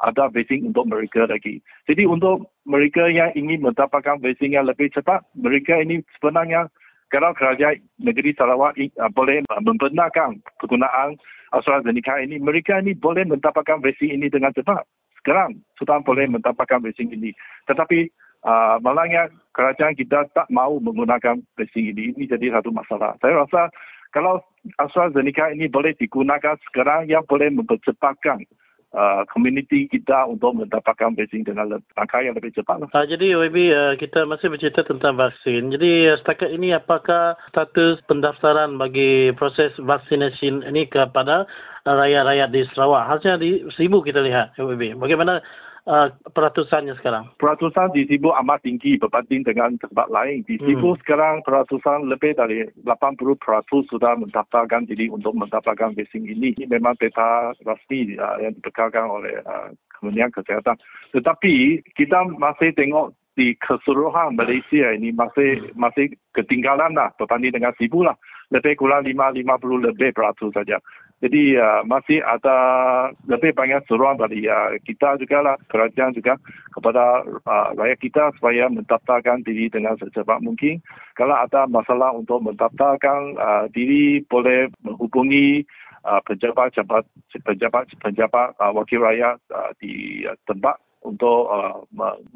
ada vaksin untuk mereka lagi. Jadi untuk mereka yang ingin mendapatkan vaksin yang lebih cepat, mereka ini sebenarnya kalau kerajaan negeri Sarawak uh, boleh membenarkan penggunaan AstraZeneca ini, mereka ini boleh mendapatkan vaksin ini dengan cepat. Sekarang sudah boleh mendapatkan vaksin ini. Tetapi uh, malangnya kerajaan kita tak mau menggunakan vaksin ini. Ini jadi satu masalah. Saya rasa kalau AstraZeneca ini boleh digunakan sekarang yang boleh mempercepatkan uh, community kita untuk mendapatkan vaksin dengan langkah yang lebih cepat.
Uh, jadi WB uh, kita masih bercerita tentang vaksin. Jadi uh, setakat ini apakah status pendaftaran bagi proses vaksinasi ini kepada uh, rakyat-rakyat di Sarawak? Hasilnya di Sibu kita lihat WB. Bagaimana Uh, peratusannya sekarang?
Peratusan di Sibu amat tinggi berbanding dengan tempat lain. Di Sibu hmm. sekarang peratusan lebih dari 80% sudah mendaftarkan diri untuk mendapatkan vaksin ini. Ini memang data rasmi uh, yang dipekarkan oleh uh, Kementerian Kesehatan. Tetapi kita masih tengok di keseluruhan Malaysia ini masih masih ketinggalan lah berbanding dengan Sibu lah. Lebih kurang 5-50 lebih peratus saja. Jadi uh, masih ada lebih banyak seruan dari uh, kita juga lah, kerajaan juga kepada uh, rakyat kita supaya mendaftarkan diri dengan secepat mungkin. Kalau ada masalah untuk mendaftarkan uh, diri, boleh menghubungi uh, pejabat-pejabat pejabat uh, wakil rakyat uh, di uh, tempat untuk uh,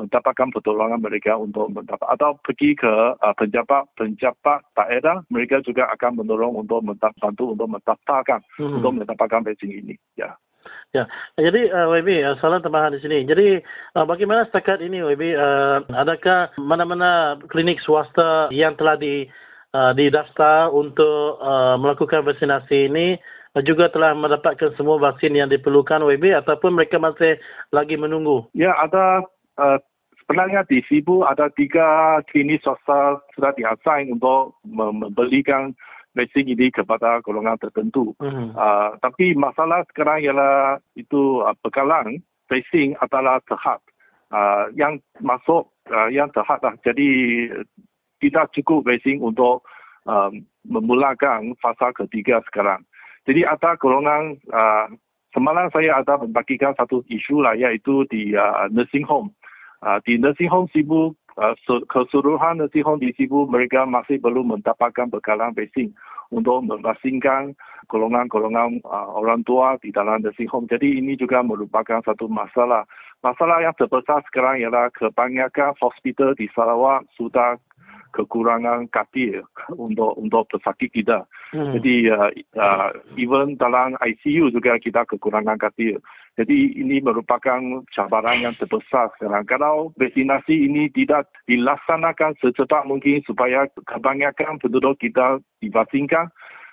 mendapatkan pertolongan mereka untuk mendapat atau pergi ke uh, penjabat penjabat daerah mereka juga akan menolong untuk membantu untuk mendaftarkan hmm. untuk mendapatkan vaksin ini ya
Ya, jadi uh, WB, uh, soalan tambahan di sini. Jadi uh, bagaimana setakat ini WB, uh, adakah mana-mana klinik swasta yang telah di uh, didaftar untuk uh, melakukan vaksinasi ini juga telah mendapatkan semua vaksin yang diperlukan WB ataupun mereka masih lagi menunggu?
Ya, ada uh, sebenarnya di Sibu ada tiga klinik swasta sudah diassign untuk membelikan vaksin ini kepada golongan tertentu. Uh-huh. Uh, tapi masalah sekarang ialah itu uh, bekalan vaksin adalah terhad. Uh, yang masuk uh, yang terhad lah. Jadi tidak cukup vaksin untuk um, memulakan fasa ketiga sekarang. Jadi ada golongan uh, semalam saya ada membagikan satu isu lah iaitu di uh, nursing home. Uh, di nursing home Sibu uh, keseluruhan nursing home di Sibu mereka masih belum mendapatkan bekalan vaksin untuk memvaksinkan golongan-golongan uh, orang tua di dalam nursing home. Jadi ini juga merupakan satu masalah. Masalah yang terbesar sekarang ialah kebanyakan hospital di Sarawak sudah kekurangan katil untuk untuk pesakit kita. Hmm. Jadi uh, uh, even dalam ICU juga kita kekurangan katil. Jadi ini merupakan cabaran yang terbesar sekarang. Kalau vaksinasi ini tidak dilaksanakan secepat mungkin supaya kebanyakan penduduk kita divaksinkan,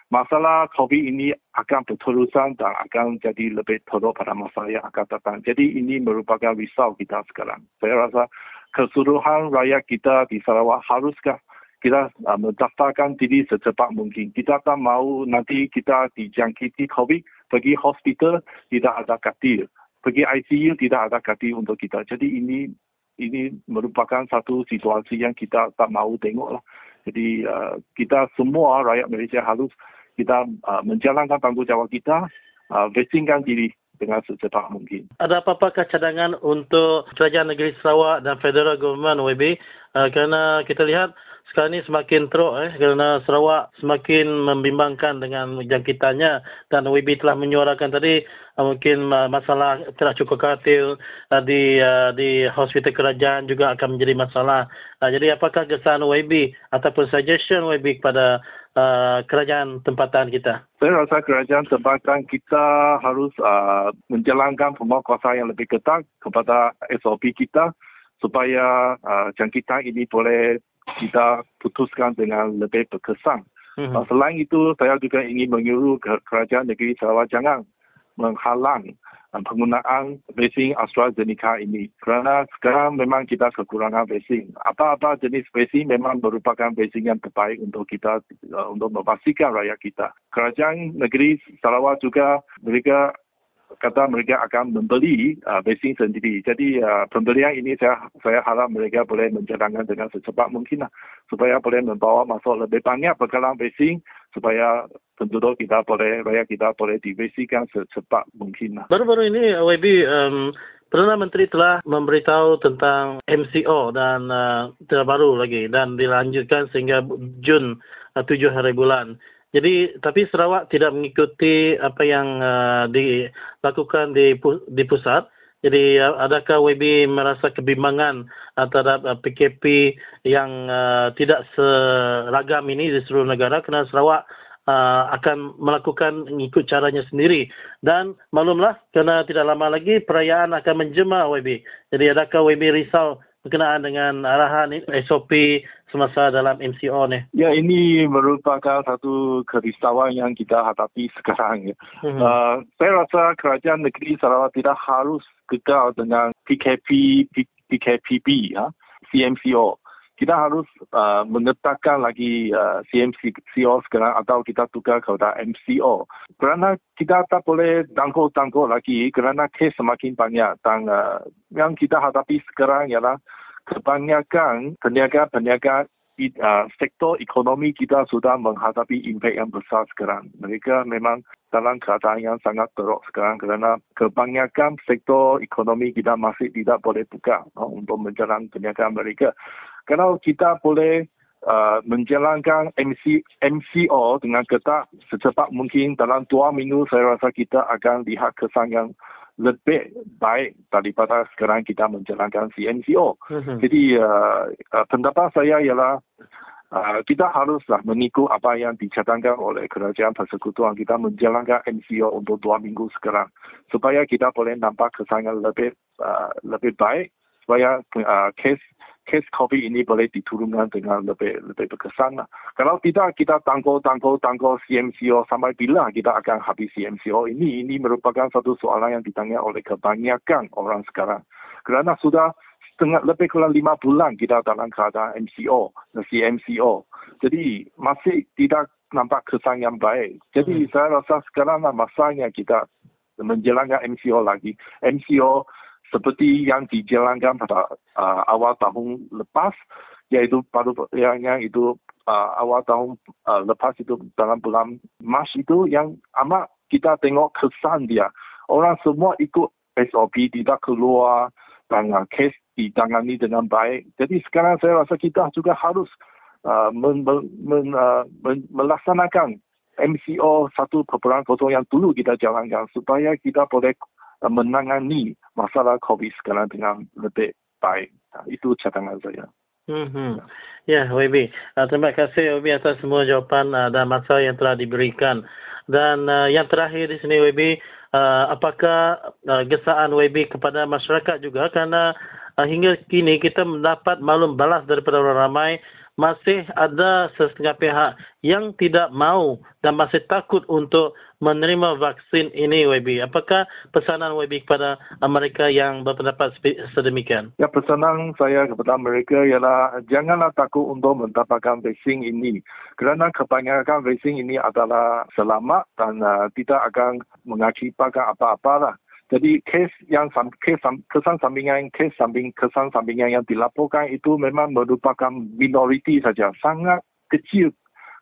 masalah COVID ini akan berterusan dan akan jadi lebih teruk pada masa yang akan datang. Jadi ini merupakan risau kita sekarang. Saya rasa keseluruhan rakyat kita di Sarawak haruskah kita uh, mendaftarkan diri secepat mungkin. Kita tak mahu nanti kita dijangkiti COVID, pergi hospital tidak ada katil. Pergi ICU tidak ada katil untuk kita. Jadi ini ini merupakan satu situasi yang kita tak mahu tengok lah. Jadi uh, kita semua rakyat Malaysia harus kita uh, menjalankan tanggungjawab kita, uh, vaksinkan diri dengan secepat mungkin.
Ada apa-apa cadangan untuk kerajaan negeri Sarawak dan federal government WB uh, kerana kita lihat sekarang ini semakin teruk eh kerana Sarawak semakin membimbangkan dengan jangkitannya dan WB telah menyuarakan tadi uh, mungkin uh, masalah tidak cukup katil uh, di uh, di hospital kerajaan juga akan menjadi masalah. Uh, jadi apakah kesan WB ataupun suggestion WB kepada uh, kerajaan tempatan kita?
Saya rasa kerajaan tempatan kita harus uh, menjalankan pemerkuasaan yang lebih ketat kepada SOP kita supaya uh, jangkitan ini boleh kita putuskan dengan lebih berkesan. Mm-hmm. Uh, selain itu, saya juga ingin menyuruh kerajaan negeri Sarawak jangan menghalang uh, penggunaan vaksin AstraZeneca ini. Kerana sekarang memang kita kekurangan vaksin. Apa-apa jenis vaksin memang merupakan vaksin yang terbaik untuk kita uh, untuk memastikan rakyat kita. Kerajaan negeri Sarawak juga mereka kata mereka akan membeli uh, vaksin sendiri. Jadi uh, pembelian ini saya saya harap mereka boleh menjalankan dengan secepat mungkin lah, supaya boleh membawa masuk lebih banyak bekalan vaksin supaya penduduk kita boleh rakyat kita boleh divaksinkan secepat mungkin lah.
Baru-baru ini WB um, Perdana Menteri telah memberitahu tentang MCO dan uh, terbaru lagi dan dilanjutkan sehingga Jun uh, 7 hari bulan. Jadi tapi Sarawak tidak mengikuti apa yang uh, dilakukan di di pusat. Jadi uh, adakah WB merasa kebimbangan terhadap uh, PKP yang uh, tidak seragam ini di seluruh negara kerana Sarawak uh, akan melakukan mengikut caranya sendiri dan maklumlah kerana tidak lama lagi perayaan akan menjema WB. Jadi adakah WB risau berkenaan dengan arahan SOP semasa dalam MCO ni?
Ya, ini merupakan satu kerisauan yang kita hadapi sekarang. Ya. Hmm. Uh, saya rasa kerajaan negeri Sarawak tidak harus kekal dengan PKP, PKPB, ya, CMCO. Kita harus uh, menetapkan lagi uh, CMCO sekarang atau kita tukar kepada MCO. Kerana kita tak boleh tangguh-tangguh lagi kerana kes semakin banyak. Dan uh, yang kita hadapi sekarang ialah kebanyakan peniaga-peniaga uh, sektor ekonomi kita sudah menghadapi impak yang besar sekarang. Mereka memang dalam keadaan yang sangat teruk sekarang kerana kebanyakan sektor ekonomi kita masih tidak boleh buka uh, untuk menjalankan perniagaan mereka. Kalau kita boleh uh, menjalankan MC, MCO dengan ketat secepat mungkin dalam dua minggu saya rasa kita akan lihat kesan yang lebih baik daripada sekarang kita menjalankan CNCO. Mm-hmm. Jadi uh, uh, pendapat saya ialah uh, kita haruslah mengikut apa yang dicadangkan oleh kerajaan persekutuan kita menjalankan MCO untuk dua minggu sekarang supaya kita boleh nampak kesan yang lebih uh, lebih baik supaya uh, case kes COVID ini boleh diturunkan dengan lebih lebih berkesan. Lah. Kalau tidak kita tangguh tangguh tangguh CMCO sampai bila kita akan habis CMCO ini ini merupakan satu soalan yang ditanya oleh kebanyakan orang sekarang. Kerana sudah setengah lebih kurang lima bulan kita dalam keadaan MCO, CMCO. Jadi masih tidak nampak kesan yang baik. Jadi hmm. saya rasa sekarang lah masanya kita menjalankan MCO lagi. MCO seperti yang dijalankan pada uh, awal tahun lepas yaitu pada yang, yang itu uh, awal tahun uh, lepas itu dalam bulan Mac itu yang amat kita tengok kesan dia. Orang semua ikut SOP tidak keluar dan uh, kes ditangani dengan baik. Jadi sekarang saya rasa kita juga harus uh, men, men, uh, men, melaksanakan MCO satu perperan kosong yang dulu kita jalankan supaya kita boleh menangani masalah COVID sekarang dengan lebih baik. Itu cadangan saya.
Hmm. Ya, WB. Uh, terima kasih WB atas semua jawapan uh, dan masa yang telah diberikan. Dan uh, yang terakhir di sini WB, uh, apakah uh, gesaan WB kepada masyarakat juga karena uh, hingga kini kita mendapat maklum balas daripada orang ramai masih ada setengah pihak yang tidak mau dan masih takut untuk menerima vaksin ini WB. Apakah pesanan WB kepada mereka yang berpendapat sedemikian?
Ya, pesanan saya kepada mereka ialah janganlah takut untuk mendapatkan vaksin ini. Kerana kebanyakan vaksin ini adalah selamat dan uh, tidak akan mengakibatkan apa-apa lah. Jadi kes yang kes kesan sampingan kes samping kesan sampingan yang dilaporkan itu memang merupakan minoriti saja. Sangat kecil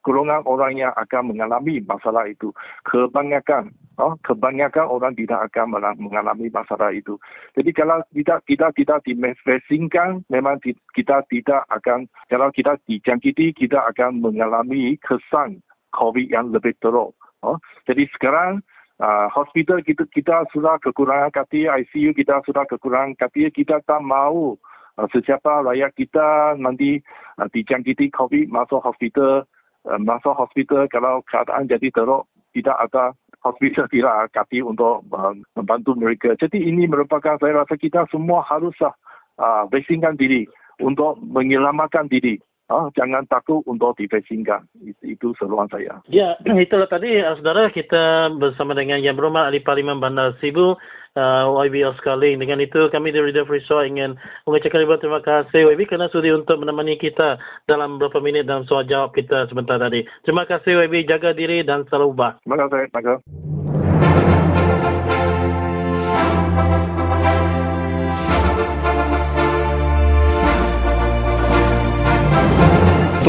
golongan orang yang akan mengalami masalah itu. Kebanyakan oh, kebanyakan orang tidak akan mengalami masalah itu. Jadi kalau kita kita kita divaksinkan memang kita tidak akan kalau kita dijangkiti kita akan mengalami kesan COVID yang lebih teruk oh. jadi sekarang Uh, hospital kita kita sudah kekurangan katil ICU kita sudah kekurangan katil kita tak mau uh, sesiapa rakyat kita nanti uh, dijangkiti COVID masuk hospital uh, masuk hospital kalau keadaan jadi teruk tidak ada hospital tidak katil untuk membantu mereka. Jadi ini merupakan saya rasa kita semua haruslah uh, vaksinkan diri untuk menyelamatkan diri Ah, jangan takut untuk divaksinkan. Itu, itu seruan saya.
Ya, itulah tadi uh, saudara kita bersama dengan Yang Berhormat Ahli Parlimen Bandar Sibu uh, YB sekali. Dengan itu kami dari Radio Free Show ingin mengucapkan ribuan terima kasih YB kerana sudi untuk menemani kita dalam beberapa minit dalam soal jawab kita sebentar tadi. Terima kasih YB, jaga diri dan selalu ubah.
Terima kasih. Terima kasih.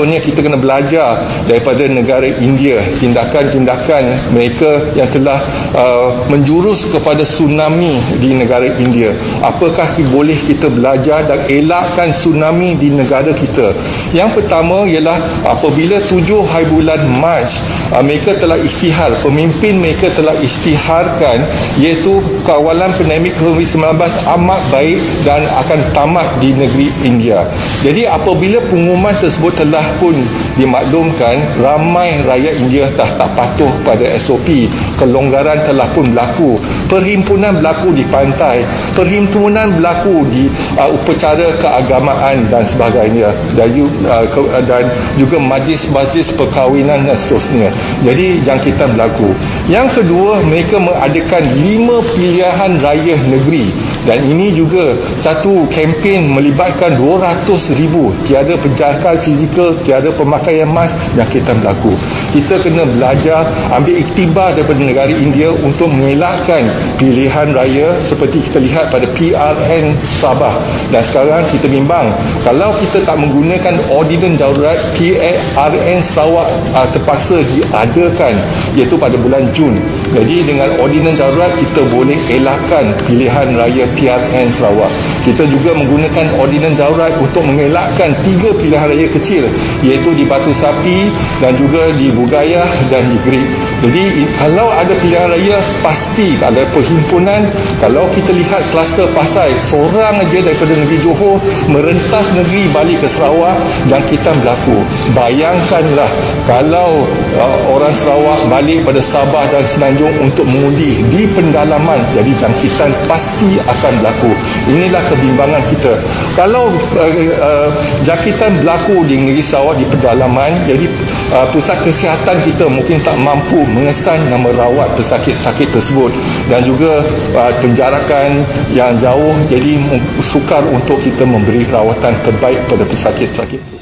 Contohnya kita kena belajar daripada negara India tindakan-tindakan mereka yang telah uh, menjurus kepada tsunami di negara India. Apakah boleh kita belajar dan elakkan tsunami di negara kita? Yang pertama ialah apabila 7 hari bulan Mac uh, mereka telah istihar, pemimpin mereka telah istiharkan iaitu kawalan pandemik COVID-19 amat baik dan akan tamat di negeri India. Jadi apabila pengumuman tersebut telah pun dimaklumkan ramai rakyat India dah tak patuh pada SOP kelonggaran telah pun berlaku. Perhimpunan berlaku di pantai. Perhimpunan berlaku di uh, upacara keagamaan dan sebagainya. Dan, uh, ke, uh, dan juga majlis-majlis perkahwinan dan seterusnya. Jadi jangkitan berlaku. Yang kedua mereka mengadakan lima pilihan raya negeri dan ini juga satu kempen melibatkan 200 ribu. Tiada penjagaan fizikal tiada pemakaian mask yang kita berlaku. Kita kena belajar ambil iktibar daripada negara India untuk mengelakkan pilihan raya seperti kita lihat pada PRN Sabah. Dan sekarang kita bimbang kalau kita tak menggunakan ordinan darurat PRN Sarawak uh, terpaksa diadakan iaitu pada bulan Jun jadi dengan ordinan darurat kita boleh elakkan pilihan raya PRN Sarawak kita juga menggunakan ordinan darurat untuk mengelakkan tiga pilihan raya kecil iaitu di Batu Sapi dan juga di Bugayah dan di Grip. Jadi kalau ada pilihan raya pasti ada perhimpunan kalau kita lihat kluster pasai seorang aja daripada negeri Johor merentas negeri balik ke Sarawak jangkitan berlaku. Bayangkanlah kalau uh, orang Sarawak balik pada Sabah dan Semenanjung untuk mengundi di pendalaman jadi jangkitan pasti akan berlaku. Inilah kebimbangan kita. Kalau uh, uh, jangkitan berlaku di negeri Sarawak di pedalaman jadi uh, pusat kesihatan kita mungkin tak mampu mengesan dan merawat pesakit-pesakit tersebut dan juga uh, penjarakan yang jauh jadi sukar untuk kita memberi rawatan terbaik pada pesakit-pesakit itu.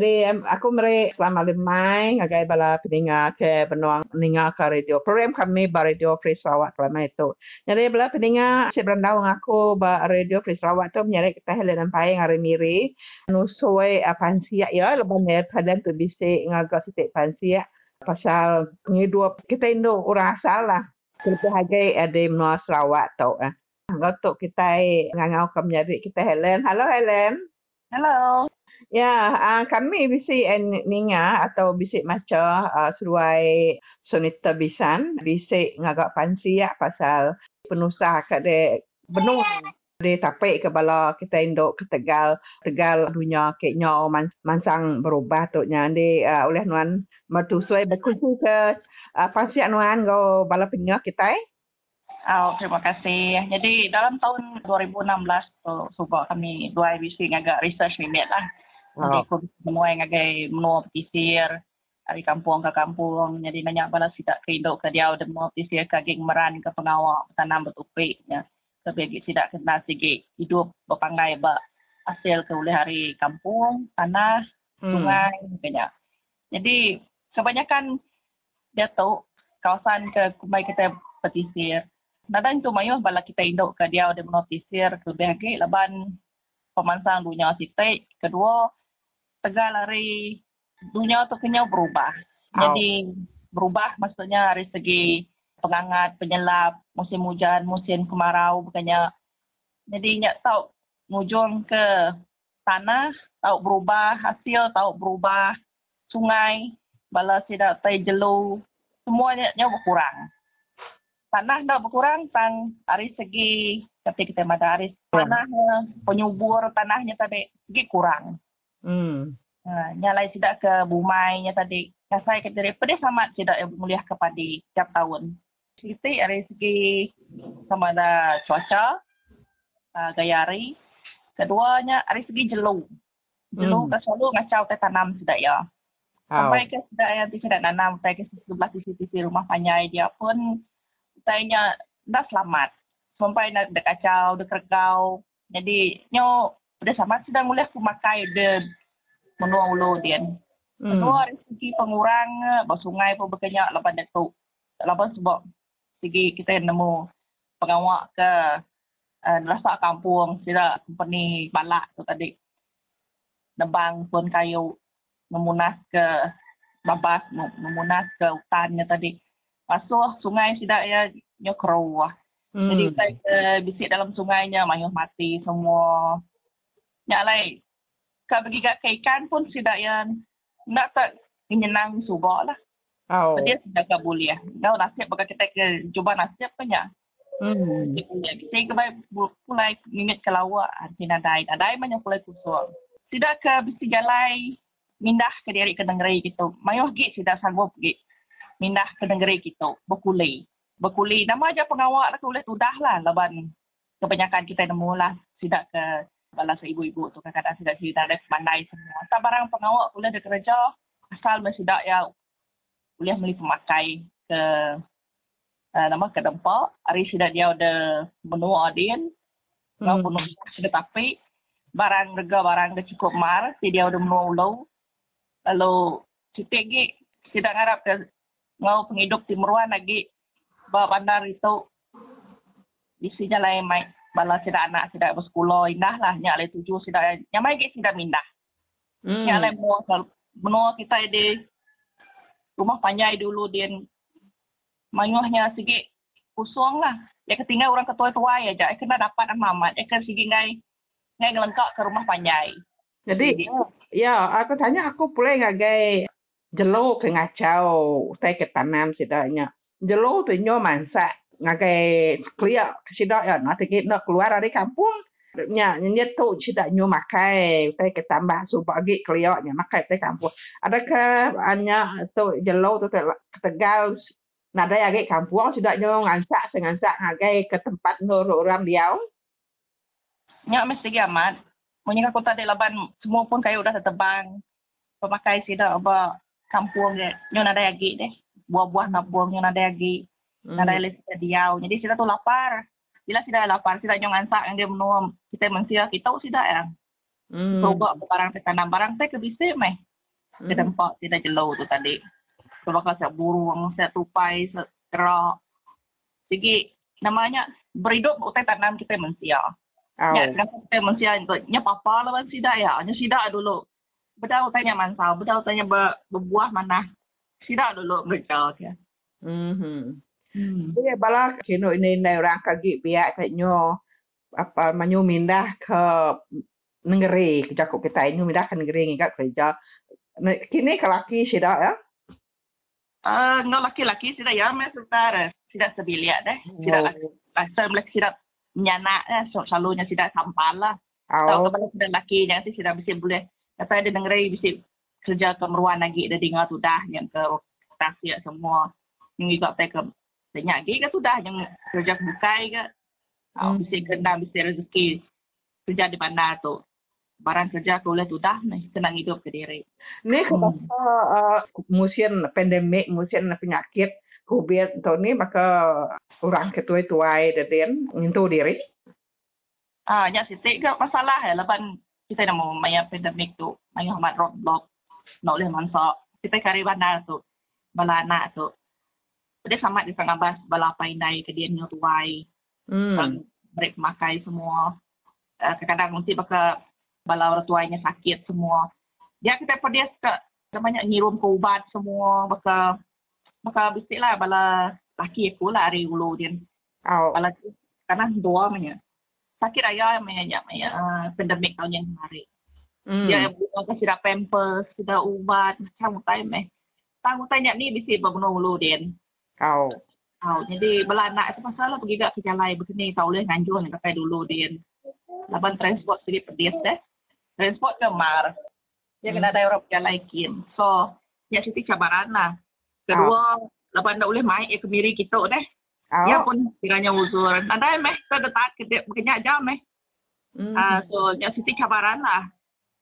Jadi aku meri selama lemai ngagai bala peninga ke benuang ninga ke radio program kami ba radio Free Sarawak selama itu jadi bala peninga si berandau aku ba radio Free Sarawak tu menyari kita helen sampai ngari miri nusoi pansia ya leban ya padan tu bisa ngaga sitik pansia pasal ngidua kita indo orang asal lah lebih hagai ada menua Sarawak tau eh Ngotok kita ngangau ke menyari kita Helen. Halo Helen.
Hello.
Ya, uh, kami bisi ninga atau bisi maca uh, seruai sonita bisan, bisi ngagak pansi ya pasal penusah ke de benung de tapai ke bala kita induk ke tegal tegal dunia ke nyo man, mansang berubah tu nya de uh, oleh nuan mertu suai ke uh, pansi nuan go bala penyo kita eh?
Oh, terima kasih. Jadi dalam tahun 2016 tu subak kami dua IBC ngagak research minit lah. Jadi oh. aku semua yang agak menua petisir dari kampung ke kampung. Jadi banyak bala sidak ke induk ke dia udah menua petisir ke geng meran ke pengawal tanam betupik. Ya. Tapi sidak kena sikit hidup berpangai ba hasil ke oleh hari kampung, tanah, hmm. sungai, banyak. Jadi kebanyakan dia tahu kawasan ke kumai kita petisir. Nadang tu mayuh bala kita induk ke dia udah menua petisir ke lebih lagi laban pemansang dunia sitik. Kedua, tegal hari dunia tu kena berubah. Jadi oh. berubah maksudnya dari segi pengangat, penyelap, musim hujan, musim kemarau bukannya. Jadi nyak tahu ngujung ke tanah, tahu berubah hasil, tahu berubah sungai, bala tidak tai jelu, semuanya nya berkurang. Tanah dah berkurang tang dari segi tapi kita ada hari tanah penyubur tanahnya tadi segi kurang.
Hmm.
Ha, nyalai tidak ke bumainya tadi. Yang saya kata pedih sama tidak yang mulia ke padi setiap tahun. Kita dari segi sama ada cuaca, uh, gaya hari. Keduanya dari segi jelu. Jelu
Hmm.
hmm. selalu ngacau teh tanam tidak ya. Sampai ke tidak yang tidak nanam, saya ke sebelah sisi-sisi rumah panjai dia pun saya dah selamat. Sampai nak dah kacau, dah kergau. Jadi, nyo udah sama sudah mulai aku makai de menua ulu dia.
Hmm.
Kedua dari segi pengurang bah sungai pun berkenyak lepas datuk. Lepas sebab segi kita nemu pengawak ke uh, kampung sila company balak tu tadi. Nebang pun kayu memunas ke babas memunas ke hutannya tadi. Pasuh sungai tidak ya nyokro lah.
Hmm.
Jadi saya ke bisik dalam sungainya mayuh mati semua. Nyak lai. Kau pergi kat ke ikan pun tidak yang nak tak menyenang subak lah.
Oh.
Dia sudah tak boleh. Kau nasib bagi kita ke cuba nasib punya.
Hmm.
Punya. Saya ke baik pulai mimit ke lawak. Nanti nadai. Nadai banyak pulai kusung. Tidak ke bisi galai. Mindah ke diri ke negeri gitu. Mayuh git tidak sanggup git. Mindah ke negeri gitu. Berkulai. Berkulai. Nama aja pengawak lah. Kulit udah lah. Leban kebanyakan kita nemu lah. Tidak ke balas ibu-ibu tu kadang-kadang tidak tidak ada pandai semua. Tak barang pengawak boleh ada kerja asal tidak ya boleh beli pemakai ke uh, nama ke dempak. Hari sudah dia ada menua dia. Kau
Hmm.
bunuh sudah tapi barang rega barang ke cukup mar. Jadi dia ada menua ulau. Lalu kita lagi tidak ngarap ke ngau penghidup timuruan lagi bawa bandar itu isinya lain mai bala tidak anak tidak bersekolah indah lah nyak lai tujuh tidak nyamai ke tidak mindah.
Hmm.
nyak lai menua sel- menua kita di rumah panjai dulu dia mayuhnya sikit kosong lah. Dia ketinggal orang ketua tua ya je kena dapat mamat. Dia ke sigi ngai ngai ngelengkak ke rumah panjai.
Jadi, ya, aku tanya aku boleh ngagai jelo ke ngacau, saya ke tanam sidaknya. Jelo tu nyo mansak ngagai kelia sidak ya, nanti kita nak keluar dari kampung. Nya, nya tu sidak nyo makai, saya ke tambah subagi kelia nya makai saya kampung. Adakah hanya tu jelo tu tegal nada yang kampung sidak nyo ngansak sengansak ngagai ke tempat nurut orang diau.
nyak mesti amat Munyi aku tadi laban semua pun kayu udah tertebang. Pemakai sida apa kampung dia. Nyo nada lagi deh. Buah-buah nak buang nyo nada lagi.
Hmm.
Nada lagi sida diau. Jadi sida tu lapar. Bila sida lapar, sida nyo ngansak yang dia menua kita mensia kita sida ya.
Hmm.
Coba barang tanam barang teh kebisi meh. Di
Hmm.
tempat sida jelo tu tadi. Coba kasi burung, saya tupai, saya kerak. Jadi namanya berhidup utai tanam kita mensia.
Oh.
Ya, kenapa kita mesti untuk nya papa lah sida ya. Nya sida dulu. Bedau tanya mansau, bedau tanya be, berbuah mana. Sida dulu mereka ya.
Mhm.
Hmm.
Dia bala kino ini nai orang kaki biak katnyo apa manyu mindah ke negeri ke jakuk kita ini mindah ke negeri ngikat kerja. Ne- Kini kelaki sida ya.
Ah, no laki-laki sida ya mes sebentar. Sida sebiliak deh. Sida
Oh.
rasa mulai sida nyana eh selalunya sida sampal lah.
Oh.
Tahu kepada sida laki nanti sida bisa boleh kata ada negeri bisa kerja kemeruan lagi ada dengar tu dah yang ke tasya semua. Yang juga ke banyak lagi ke sudah yang kerja bukai ke. Oh,
Hmm.
bisa kena bisa rezeki kerja di bandar tu. Barang kerja ke boleh tu dah nih senang hidup ke diri.
Ni ketika uh, musim pandemik, musim penyakit COVID tu ni maka orang ketua tuai dan diri.
Ah, nya sitik ke masalah ya lepan kita nak mau maya pandemik tu, maya hamat roadblock. Nak boleh mansak. Kita kari bandar tu. Bala anak tu. Dia sama di tengah bas bala paindai ke dia nyo tuai.
Hmm.
Mereka makai semua. Uh, kadang-kadang mesti baka bala orang tuanya sakit semua. Dia kita pergi ke namanya ngirum ke ubat semua baka baka bisik lah bala laki aku lah hari ulu dia.
Oh.
Bala karena dua punya. Sakit ayah punya punya uh, pandemik tahun yang kemarin.
Hmm.
Dia buat ke sudah pampers, sudah ubat, macam time eh. Tahu tanya ni bisik berbunuh ulu dia.
Oh.
Oh, jadi bela anak itu masalah pergi kat kerja lain begini tak boleh nganjur nak pakai dulu dia. Laban transport sedikit pedis deh. Transport ke mar. Dia kena ada orang jalan ikin. So, ya situ cabaran lah. Kedua, lepas nak boleh main ya kemiri kita deh.
Oh.
Ya pun kiranya uzur. Nada meh, kita detak kita berkenyak jam meh.
Hmm.
Ah, so, ya situ cabaran lah.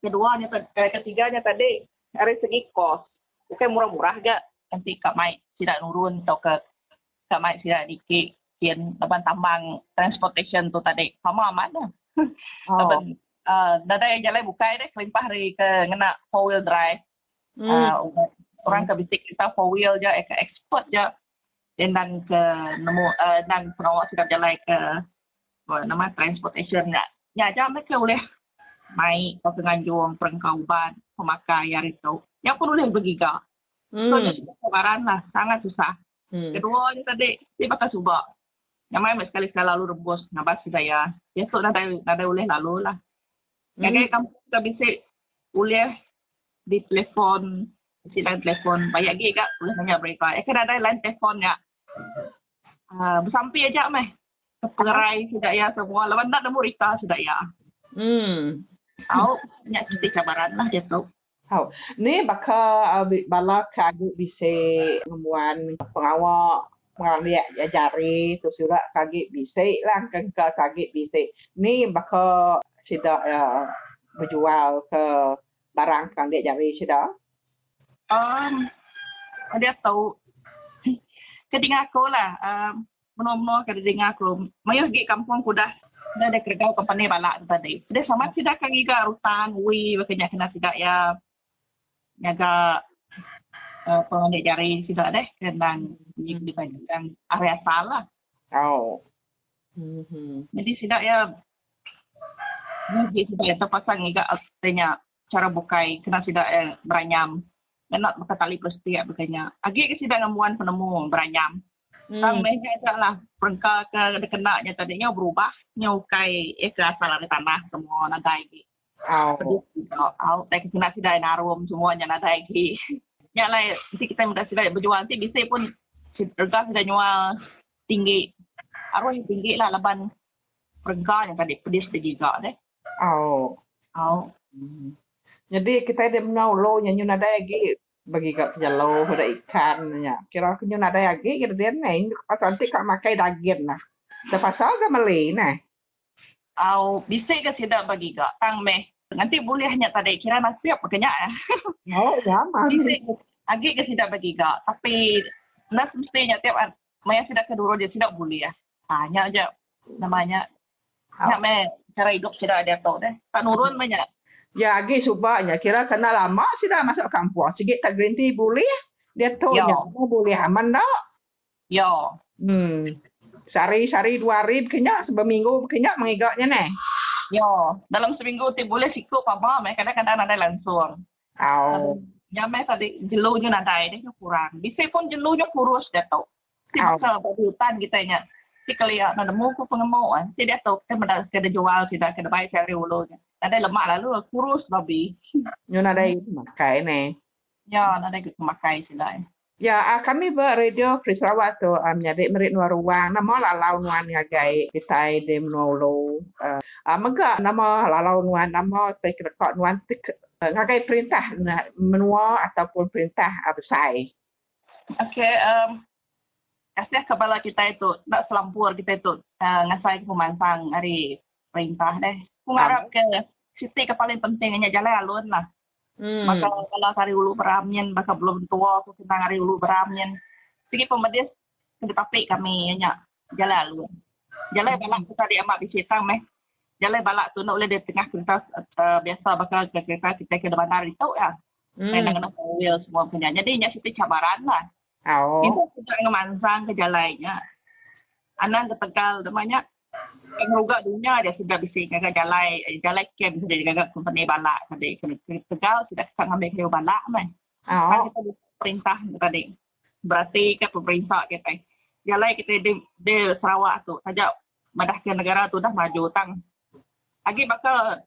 Keduanya, eh, ketiganya tadi, dari segi kos. Bukan murah-murah gak. Nanti Kak Mai tidak nurun atau ke Mai tidak dikit. Kian lepas tambang transportation tu tadi. Sama amat dah.
Oh.
Uh, dada yang jalan buka deh. Kelimpah hari ke ngena four wheel drive.
Hmm.
Uh, orang ke bisik kita four wheel je, eh, ke expert je. Dan ke nemu, uh, dan penawak sudah jalan ke nama transportation ya. Ya, jam mereka boleh naik ke penganjung, perengkauban, pemakai hari itu. Yang pun boleh bergiga.
Hmm.
So, jadi lah. Sangat susah.
Hmm.
Kedua ni tadi, dia bakal subak. Yang main sekali-sekali lalu rebus, nabas saya. Besok dah dah boleh lalu lah. Yang
Hmm.
kayak kamu kita bisik, boleh di telefon, isi lain telefon. Banyak gig kak, boleh tanya mereka. Eh kan ada lain telefon ya. Uh, bersampi aja meh. Keperai sudah ya semua. Lepas nak nemu Rita sudah ya.
Hmm.
Tahu, banyak kita cabaran lah dia tu.
Tahu. Ni bakal uh, bala kaguk bisa ngemuan pengawak pengaliak jari tu surat kagik bisa lah kan ke kagik bisa. Ni bakal sudah uh, berjual ke barang kagik jari sudah.
Um, dia tahu kedinga aku lah. Um, menua-menua kedinga aku. Mayuh pergi kampung aku dah ada kerja company balak tadi. Dia sama tidak kan giga rutan, wi, makanya kena tidak ya nyaga uh, pengendek jari tidak deh kendang di di bagian area salah.
Oh. Hmm.
Jadi tidak ya Jadi tidak ya terpasang giga artinya cara bukai kena tidak eh, beranyam. Dan nak pakai tali plastik bukannya. Agi ke tidak ngamuan penemu beranyam.
Hmm.
Sang meja lah. Perengka ke kena nya tadinya berubah. Nyukai eh ke asal dari tanah semua nada lagi.
Oh.
Au, tak kena sidai narum semuanya nada lagi. Ya lah, nanti kita mudah sidai berjual. Nanti bisa pun harga sudah nyual tinggi. Arwah yang tinggi lah laban perengka yang tadi pedis di giga deh.
Oh.
Au.
Hmm. Jadi kita ada mengaulo nyanyi nada lagi bagi kat jalo ada ikan nya. Kira aku nada lagi kira dia neng pas nanti kak makai daging nah. Dah pasal ke meli nah.
Au, bisa ke tidak bagi gak? Tang meh. Nanti boleh hanya tadi kira nasi apa kenyak ya.
Oh, ya
Bisa Agi ke tidak bagi gak. Tapi nas mestinya tiap an- Maya tidak kedua dia tidak boleh ya. Hanya aja namanya. Ya meh cara hidup tidak ada tahu deh. Tak nurun banyak.
Ya agi subaknya kira kena lama sudah masuk kampung. Sikit tak green tea boleh. Dia tahu
Ya.
nya boleh aman dak.
Yo.
Hmm. Sehari-hari dua hari berkenyak, seminggu berkenyak mengigaknya neh.
Yo. Dalam seminggu ti boleh sikut papa meh kadang-kadang ada langsung.
Oh.
Ya meh tadi jeluhnya nadai dia kurang. Bisa pun jeluhnya kurus dia tahu. Si masa pada hutan kita nya. Si kalian nak nemu ku pengemuan. Si dia tahu kita mendak kena jual tidak kena bayar cari ulunya. Ada lemak lalu kurus babi.
Nyo nada itu makai neh.
Ya, ada kita makai sila.
Ya, ah, kami ber radio Free Sarawak tu um, nyari merit nuar ruang. Nama lalau nuan ngagai kita de menolong. Uh, uh, mega nama lalau nuan nama take record nuan tik uh, ngagai perintah menua ataupun perintah uh, besar.
Okey, um, kasih kepala kita itu, nak selampur kita itu, uh, ngasai ke pemansang hari perintah deh. Aku ngarap ke siti ke paling pentingnya jalan alun lah.
Hmm.
Maka kalau hari ulu beramien, maka belum tua aku tentang hari ulu beramien. Segi pemedis, ke topik kami nya jalan alun. Jalan balak kita di amat bisitang meh. Jalan balak tu nak boleh di tengah kereta uh, biasa bakal ke kereta kita ke bandar itu ya.
Hmm.
Hmm. Dengan wheel semua punya. Jadi nya situ cabaran lah.
Oh.
Kita sudah ngemansang ke jalannya. Anak ke Tegal namanya yang ruga dunia dia sudah bisa ngagak jalan jalan kem sudah ngagak company balak tadi ke ke Tegal sudah sang ambil ke balak man. Kan
Oh.
kita di perintah tadi. Berarti ke pemerintah kita. Jalan kita di, di Sarawak tu saja madah ke negara tu dah maju tang. Lagi bakal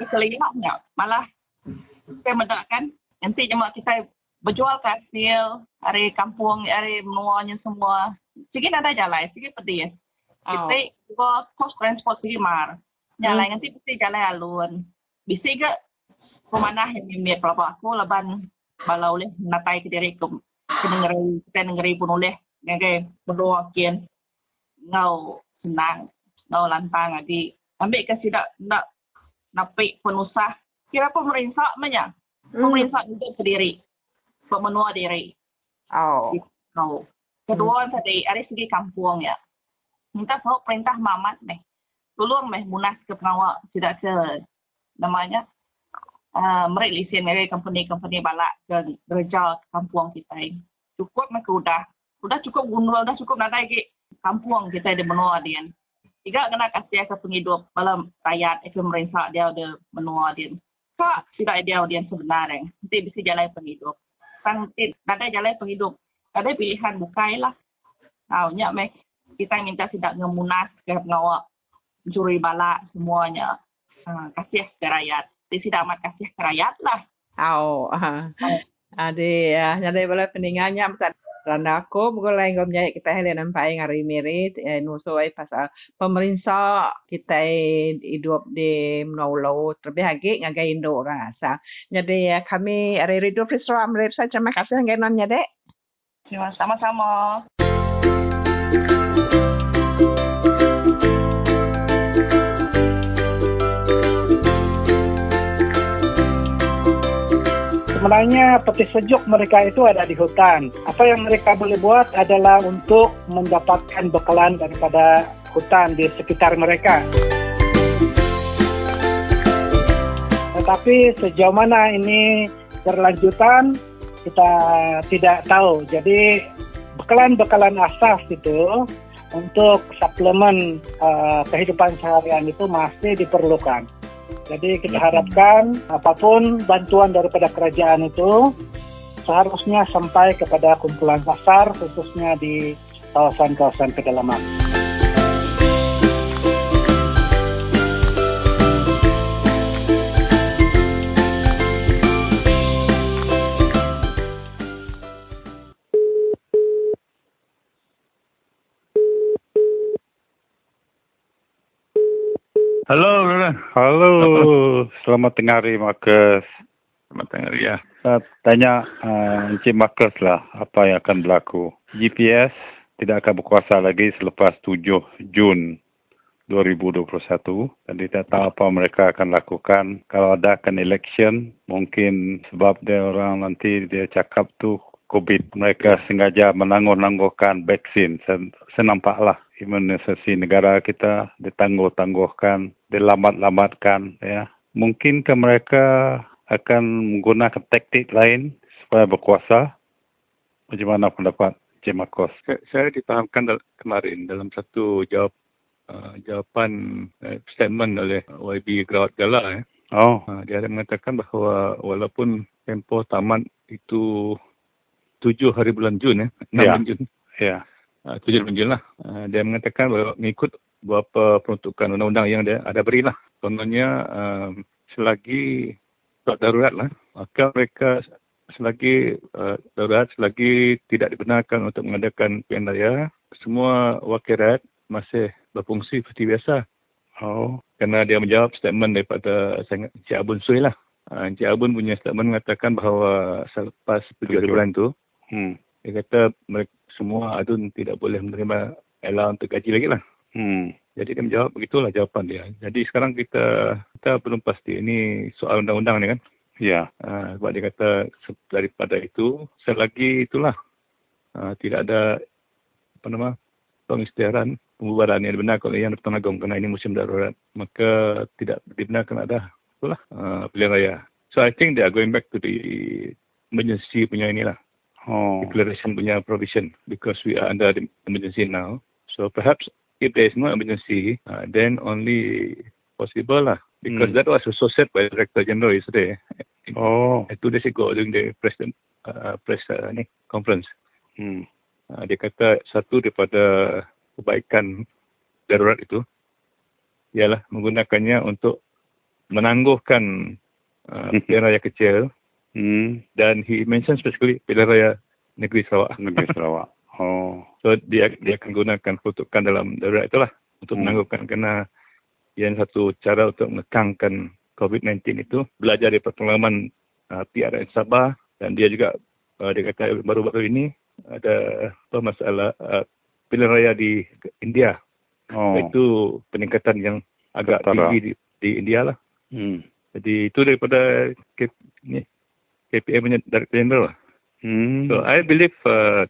keselihapnya malah kita mendakkan nanti cuma kita berjual ke hasil hari kampung hari menuanya semua sikit ada jalan sikit pedih
Oh.
Kita juga cost transport sikit mar. Jalan nanti mesti jalan alun. Bisa ke? Aku mana yang mimit pelapa aku laban balau leh natai ke diri ke negeri ke negeri pun oleh. Ngagai berdua kian. Ngau senang ngau lantang adi ambil ke tidak nak napi penusah kira pemerintah mana pemerintah untuk sendiri pemenua diri
Oh.
Oh. Kedua tadi ada segi kampung ya. Minta tahu perintah mamat meh. Tolong meh munas ke pengawal tidak ke namanya uh, mereka lisen mereka company-company balak ke gereja kampung kita. Cukup meh udah. Udah cukup gundul, udah cukup nanti ke kampung kita di menua dia. Tiga kena kasih ke penghidup dalam rakyat ke merintah dia ada menua dia. Kak, tidak dia dia sebenarnya. Nanti bisa jalan penghidup. Nanti ada jalan penghidup ada pilihan bukai lah. Tahunya mek kita minta tidak ngemunas ke pengawal curi balak semuanya. Uh, kasih ke rakyat. Jadi tidak amat kasih ke rakyat lah.
Oh. Ada ya, ada bala peningannya macam kerana aku mulai ngom nyai kita hele nampai ngari mirit eh, nuso ai pasal pemerintah kita hidup di Menaulau terlebih lagi ngagai Indo rasa. Jadi ya, kami ada Radio Frisra Amrip saya terima kasih ngagai nonnya dek.
Terima sama-sama.
Sebenarnya peti sejuk mereka itu ada di hutan. Apa yang mereka boleh buat adalah untuk mendapatkan bekalan daripada hutan di sekitar mereka. Tetapi sejauh mana ini berlanjutan kita tidak tahu. Jadi bekalan-bekalan asas itu untuk suplemen uh, kehidupan seharian itu masih diperlukan. Jadi kita harapkan apa pun bantuan daripada kerajaan itu seharusnya sampai kepada kumpulan pasar khususnya di kawasan-kawasan pedalaman.
Halo. Halo. Selamat tengah hari, Marcus. Selamat tengah hari, ya. Saya tanya uh, Encik Marcus lah apa yang akan berlaku. GPS tidak akan berkuasa lagi selepas 7 Jun 2021. Dan tidak tahu apa mereka akan lakukan. Kalau ada akan election, mungkin sebab dia orang nanti dia cakap tu COVID. Mereka sengaja menangguh-nangguhkan vaksin. Saya, saya nampaklah imunisasi negara kita ditangguh-tangguhkan, dilambat-lambatkan. Ya. Mungkinkah mereka akan menggunakan taktik lain supaya berkuasa? Bagaimana pendapat Cik Marcos?
Saya dipahamkan kemarin dalam satu jawab uh, jawapan uh, statement oleh YB Grawat Gala. Eh.
Oh.
Uh, dia ada mengatakan bahawa walaupun tempoh tamat itu tujuh hari bulan Jun, eh, enam
Ya.
bulan Jun.
Ya.
Uh, tujuh bulan Jun lah. Uh, dia mengatakan bahawa mengikut beberapa peruntukan undang-undang yang dia ada berilah. Contohnya uh, selagi surat darurat lah, maka mereka selagi uh, darurat, selagi tidak dibenarkan untuk mengadakan pilihan raya, semua wakil rakyat masih berfungsi seperti biasa.
Oh.
Kerana dia menjawab statement daripada Encik Abun Sui lah. Uh, Encik Abun punya statement mengatakan bahawa selepas tujuh hari bulan tu,
Hmm.
dia kata mereka semua adun tidak boleh menerima ela untuk gaji lagi lah.
Hmm.
Jadi dia menjawab begitulah jawapan dia. Jadi sekarang kita kita belum pasti ini soal undang-undang ni kan.
Ya.
Uh, sebab dia kata daripada itu selagi itulah uh, tidak ada apa nama pengisytiharan pembubaran yang dibenarkan oleh Yang Pertuan Agong kerana ini musim darurat maka tidak dibenarkan ada itulah uh, pilihan raya. So I think they are going back to the emergency punya inilah
Oh.
declaration punya provision because we are under the emergency now. So perhaps if there is no emergency, uh, then only possible lah. Because
Hmm.
that was also said by the Director General yesterday.
Oh.
Uh, two days ago during the press uh, press uh, ni, conference.
Hmm.
Uh, dia kata satu daripada kebaikan darurat itu ialah menggunakannya untuk menangguhkan uh, pilihan raya kecil
Hmm.
dan he mentioned specifically pilihan raya negeri Sarawak.
Negeri Sarawak. Oh.
So dia dia akan gunakan peruntukan dalam darurat itulah untuk
Hmm.
menangguhkan kerana yang satu cara untuk mengekangkan COVID-19 itu belajar dari pengalaman uh, PRN Sabah dan dia juga uh, dia kata baru-baru ini ada apa masalah uh, pilihan raya di India.
Oh.
Itu peningkatan yang agak
Ketara.
tinggi di, di India lah.
Hmm.
Jadi itu daripada K, ni, KPM punya Director General lah.
Hmm.
So I believe uh,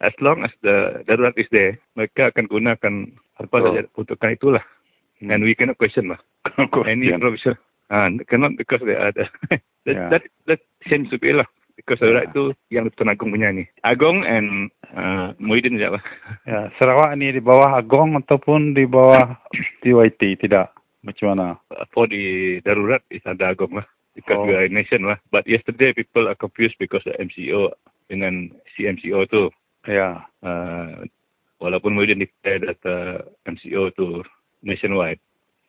as long as the darurat is there, mereka akan gunakan apa
Betul.
saja peruntukan itulah.
Hmm.
And we cannot question lah. Any
Question.
provision. Ah, cannot because they are the that,
Yeah.
that that seems to be lah. Because darurat itu yang Tuan Agong punya ni. Agong and uh, Muhyiddin je lah.
Ya, Sarawak ni di bawah Agong ataupun di bawah TYT tidak? Macam mana?
For the darurat is ada Agong lah. Because
Oh.
we are a nation lah. But yesterday people are confused because the MCO dengan CMCO tu.
Ya.
uh, walaupun Muhyiddin declare uh, MCO tu nationwide,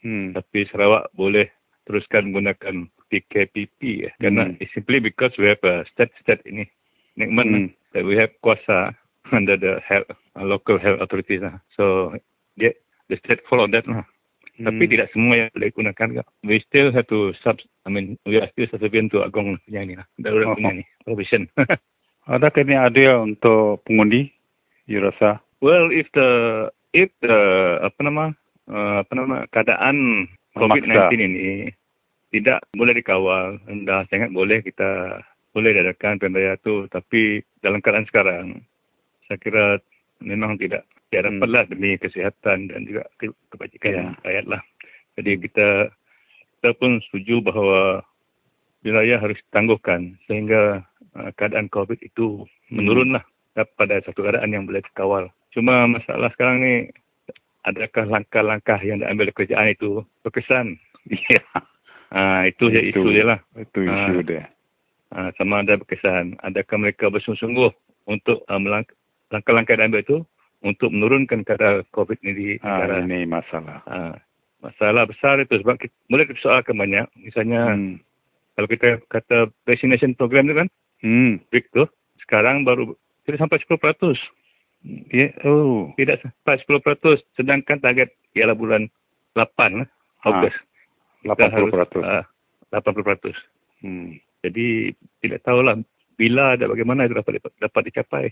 Hmm.
tapi Sarawak boleh teruskan menggunakan PKPP eh. Kerana
Hmm.
it's simply because we have a state-state ini enactment
Hmm.
that we have kuasa under the health, uh, local health authorities lah. So yeah, the state follow that lah. Tapi
Hmm.
tidak semua yang boleh gunakan kak. We still have to sub, I mean, we are still subservient to Agong punya ni lah. Darurat
Oh.
punya ni, provision.
Adakah ini adil untuk pengundi? You rasa?
Well, if the if the apa nama uh, apa nama keadaan
Memaksa.
COVID-19 ini tidak boleh dikawal, dah sangat boleh kita boleh diadakan pilihan raya tu. Tapi dalam keadaan sekarang, saya kira memang tidak tidak
Hmm.
demi kesihatan dan juga ke- kebajikan
Ya.
rakyat lah. Jadi kita kita pun setuju bahawa raya harus ditangguhkan sehingga keadaan COVID itu
Hmm.
menurunlah pada satu keadaan yang boleh dikawal. Cuma masalah sekarang ni adakah langkah-langkah yang diambil kerajaan itu berkesan?
Ya.
Ah itu je
Itu-
isu dia lah.
Itu isu
Ah.
dia.
Ah, sama ada berkesan. Adakah mereka bersungguh-sungguh untuk uh, melangk- langkah-langkah yang diambil itu untuk menurunkan kadar COVID ini di
Ah,
negara.
ini masalah.
Ah, masalah besar itu sebab kita, boleh dipersoalkan banyak. Misalnya
Hmm.
kalau kita kata vaccination program tu kan. Break tu, sekarang baru tidak sampai 10%.
Ya, oh.
Tidak sampai 10%. Sedangkan target ialah bulan 8 lah, Ogos. Kita
80%.
harus, ah, 80%.
Hmm.
Jadi tidak tahulah bila dan bagaimana itu dapat dapat dicapai.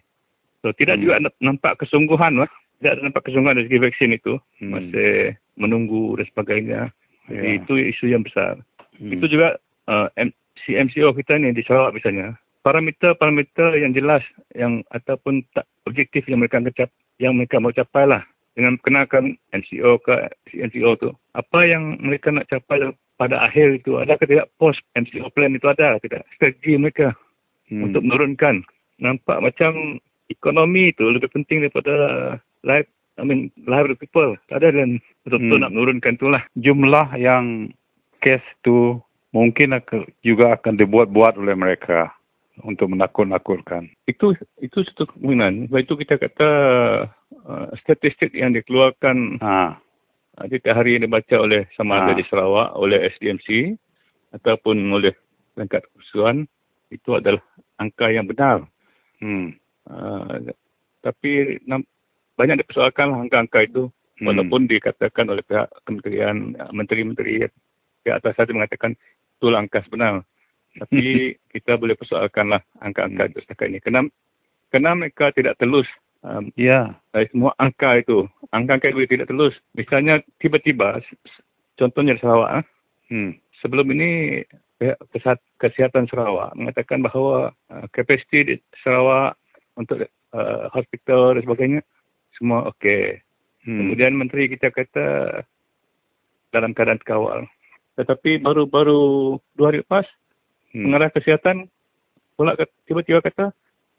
So tidak
Hmm.
juga na- nampak kesungguhan lah. Tidak ada nampak kesungguhan dari segi vaksin itu.
Hmm.
Masih menunggu dan sebagainya. Jadi
Ya.
itu isu yang besar.
Hmm.
Itu juga uh, M- CMCO kita ni di Sarawak misalnya. Parameter-parameter yang jelas yang ataupun tak objektif yang mereka akan cap, yang mereka mau capai lah dengan kenakan MCO ke CMCO tu. Apa yang mereka nak capai pada akhir itu adakah tidak post MCO plan itu ada tidak strategi mereka
Hmm.
untuk menurunkan. Nampak macam ekonomi itu lebih penting daripada life I mean life of the people. Tak ada dan betul-betul
Hmm.
nak menurunkan itulah.
jumlah yang kes tu mungkin juga akan dibuat-buat oleh mereka untuk menakut-nakutkan.
itu itu satu kemungkinan. Sebab itu kita kata uh, statistik yang dikeluarkan
Ha.
setiap hari yang dibaca oleh sama ada
Ha.
di Sarawak, oleh SDMC ataupun oleh Langkat Keputusan itu adalah angka yang benar.
Hmm.
Uh, tapi nam, banyak dipersoalkan angka-angka itu
Hmm.
walaupun dikatakan oleh pihak kementerian, uh, menteri-menteri pihak atas itu mengatakan itulah angka sebenar. Tapi kita boleh persoalkanlah angka-angka itu setakat ini. Kenapa, kenapa mereka tidak telus um,
Ya.
dari semua angka itu. Angka-angka itu tidak telus. Misalnya tiba-tiba, contohnya di Sarawak, ah,
Hmm.
sebelum ini kesihatan Sarawak mengatakan bahawa uh, kapasiti di Sarawak untuk uh, hospital dan sebagainya semua okey.
Hmm.
Kemudian menteri kita kata dalam keadaan kawal. Tetapi baru-baru dua hari lepas
Hmm.
pengarah kesihatan pula tiba-tiba kata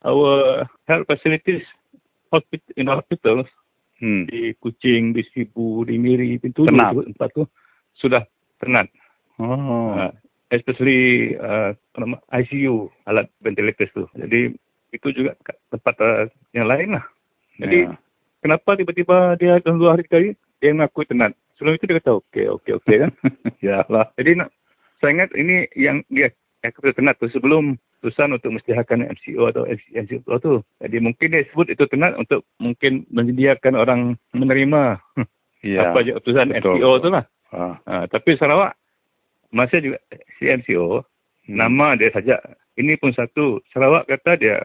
our health facilities hospital in hospitals
Hmm.
di Kuching, di Sibu, di Miri, pintu tempat tu sudah tenat.
Oh.
Uh, especially uh, ICU alat ventilators tu. Jadi itu juga tempat uh, yang lain lah. Jadi
Ya.
kenapa tiba-tiba dia dalam dua hari sekali dia mengaku tenat. Sebelum itu dia kata okey okey okey kan.
Ya lah.
Jadi nak saya ingat ini yang dia yang kata tenat tu sebelum keputusan untuk mestihakan MCO atau MCO tu. Jadi mungkin dia sebut itu tenat untuk mungkin menyediakan orang menerima
Ya.
apa je keputusan
betul,
MCO tu lah.
Ha.
Ha, tapi Sarawak masa juga CMCO hmm. nama dia saja ini pun satu Sarawak kata dia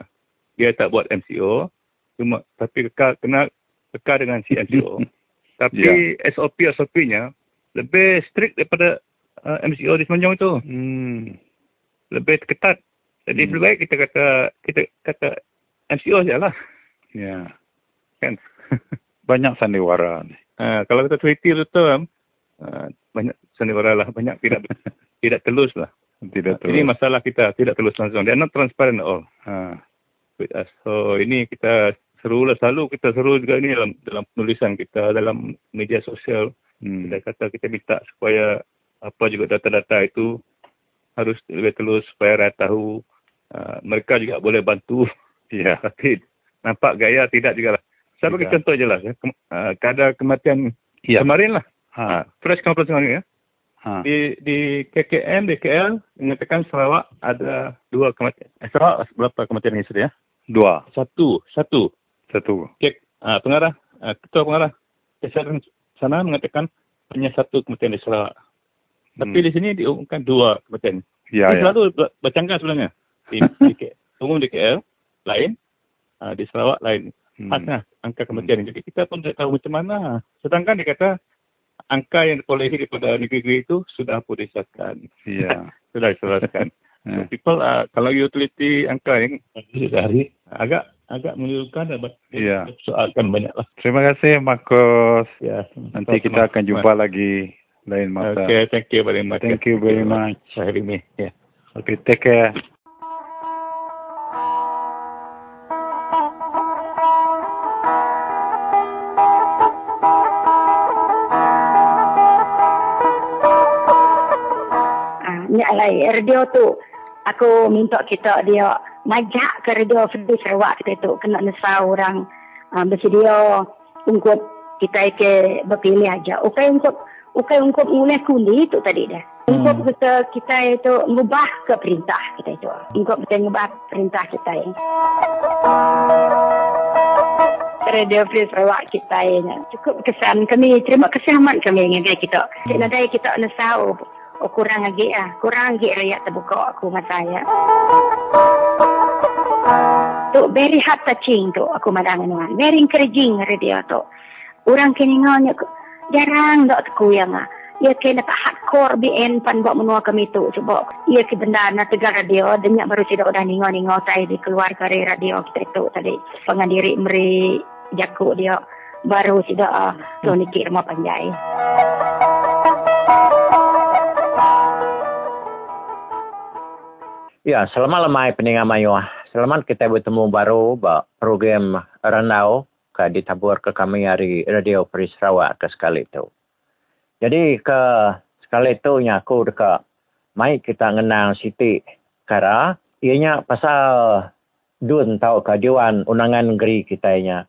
dia tak buat MCO cuma tapi kekal kena kekal dengan CMCO tapi yeah. SOP SOP-nya lebih strict daripada uh, MCO di Semenanjung itu hmm. Lebih ketat. Jadi hmm. lebih baik kita kata kita kata MCO sajalah.
Ya. Yeah.
kan?
Banyak sandiwara
uh, kalau kita tweety betul uh, banyak sandiwara lah. Banyak tidak tidak telus lah.
Tidak telus.
ini masalah kita tidak telus langsung. Dia not transparent at all. Ha. with us. So ini kita seru lah. Selalu kita seru juga ini dalam dalam penulisan kita dalam media sosial. Hmm. kita kata kita minta supaya apa juga data-data itu harus lebih telus supaya rakyat tahu uh, mereka juga boleh bantu ya tapi nampak gaya tidak juga lah saya bagi contoh je lah uh, kadar kematian ya. kemarin lah ha. fresh conference kemarin ya Ha. Di di KKM, di KL, mengatakan Sarawak ada dua kematian. Eh, Sarawak berapa kematian ini sudah ya?
Dua.
Satu. Satu.
Satu.
Kek, uh, pengarah, uh, ketua pengarah kesehatan sana mengatakan hanya satu kematian di Sarawak. Hmm. Tapi di sini diumumkan dua kematian. Ya, ya. selalu bercanggah sebenarnya. Di, di. Umum di KL, lain. Uh, di Sarawak, lain. Hmm. Hadnya angka kematian. Hmm. Jadi kita pun tidak tahu macam mana. Sedangkan dikata angka yang diperolehi daripada negeri-negeri itu sudah pun disahkan.
Ya.
sudah diserahkan. So, people uh, kalau utility angka yang sehari agak agak menirukan dan
ya.
soalkan banyak lah.
Terima kasih Marcos. Ya. Nanti kita akan jumpa lagi lain masa.
Okay, thank you very much.
Thank you very much.
Hari ini. Ya.
Okay, take care.
alai radio tu aku minta kita dia majak ke radio Fedi Sarawak kita tu kena nesa orang uh, bersedia untuk kita ke berpilih aja. Ukai untuk ukai untuk mulai kundi itu tadi dah. Untuk hmm. kita kita itu mengubah ke perintah kita itu. Untuk kita mengubah perintah kita ini. Radio Free Sarawak kita ini. Cukup kesan kami. Terima kasih amat kami dengan kita. Kita nadai kita nesau oh kurang lagi ah kurang lagi rakyat terbuka aku masa saya tu very hard touching tu aku madang ni very encouraging radio tu orang kini ngonya jarang dok aku yang ah. Ia kena tak hardcore BN pan buat menua kami tu cuba ia ke benda na tegar radio denyak baru tidak udah ningo ningo saya di keluar dari radio kita tu tadi. Pengandiri meri jakuk dia baru tidak uh, tu nikir mau panjai.
Ya, selamat lemai peningan mayuah. Selamat kita bertemu baru program Rendau ke ditabur ke kami hari Radio Peri Sarawak ke sekali itu. Jadi ke sekali itu aku dekat mai kita ngenang Siti Kara. Ianya pasal dun tahu ke Dewan Undangan Negeri kita nya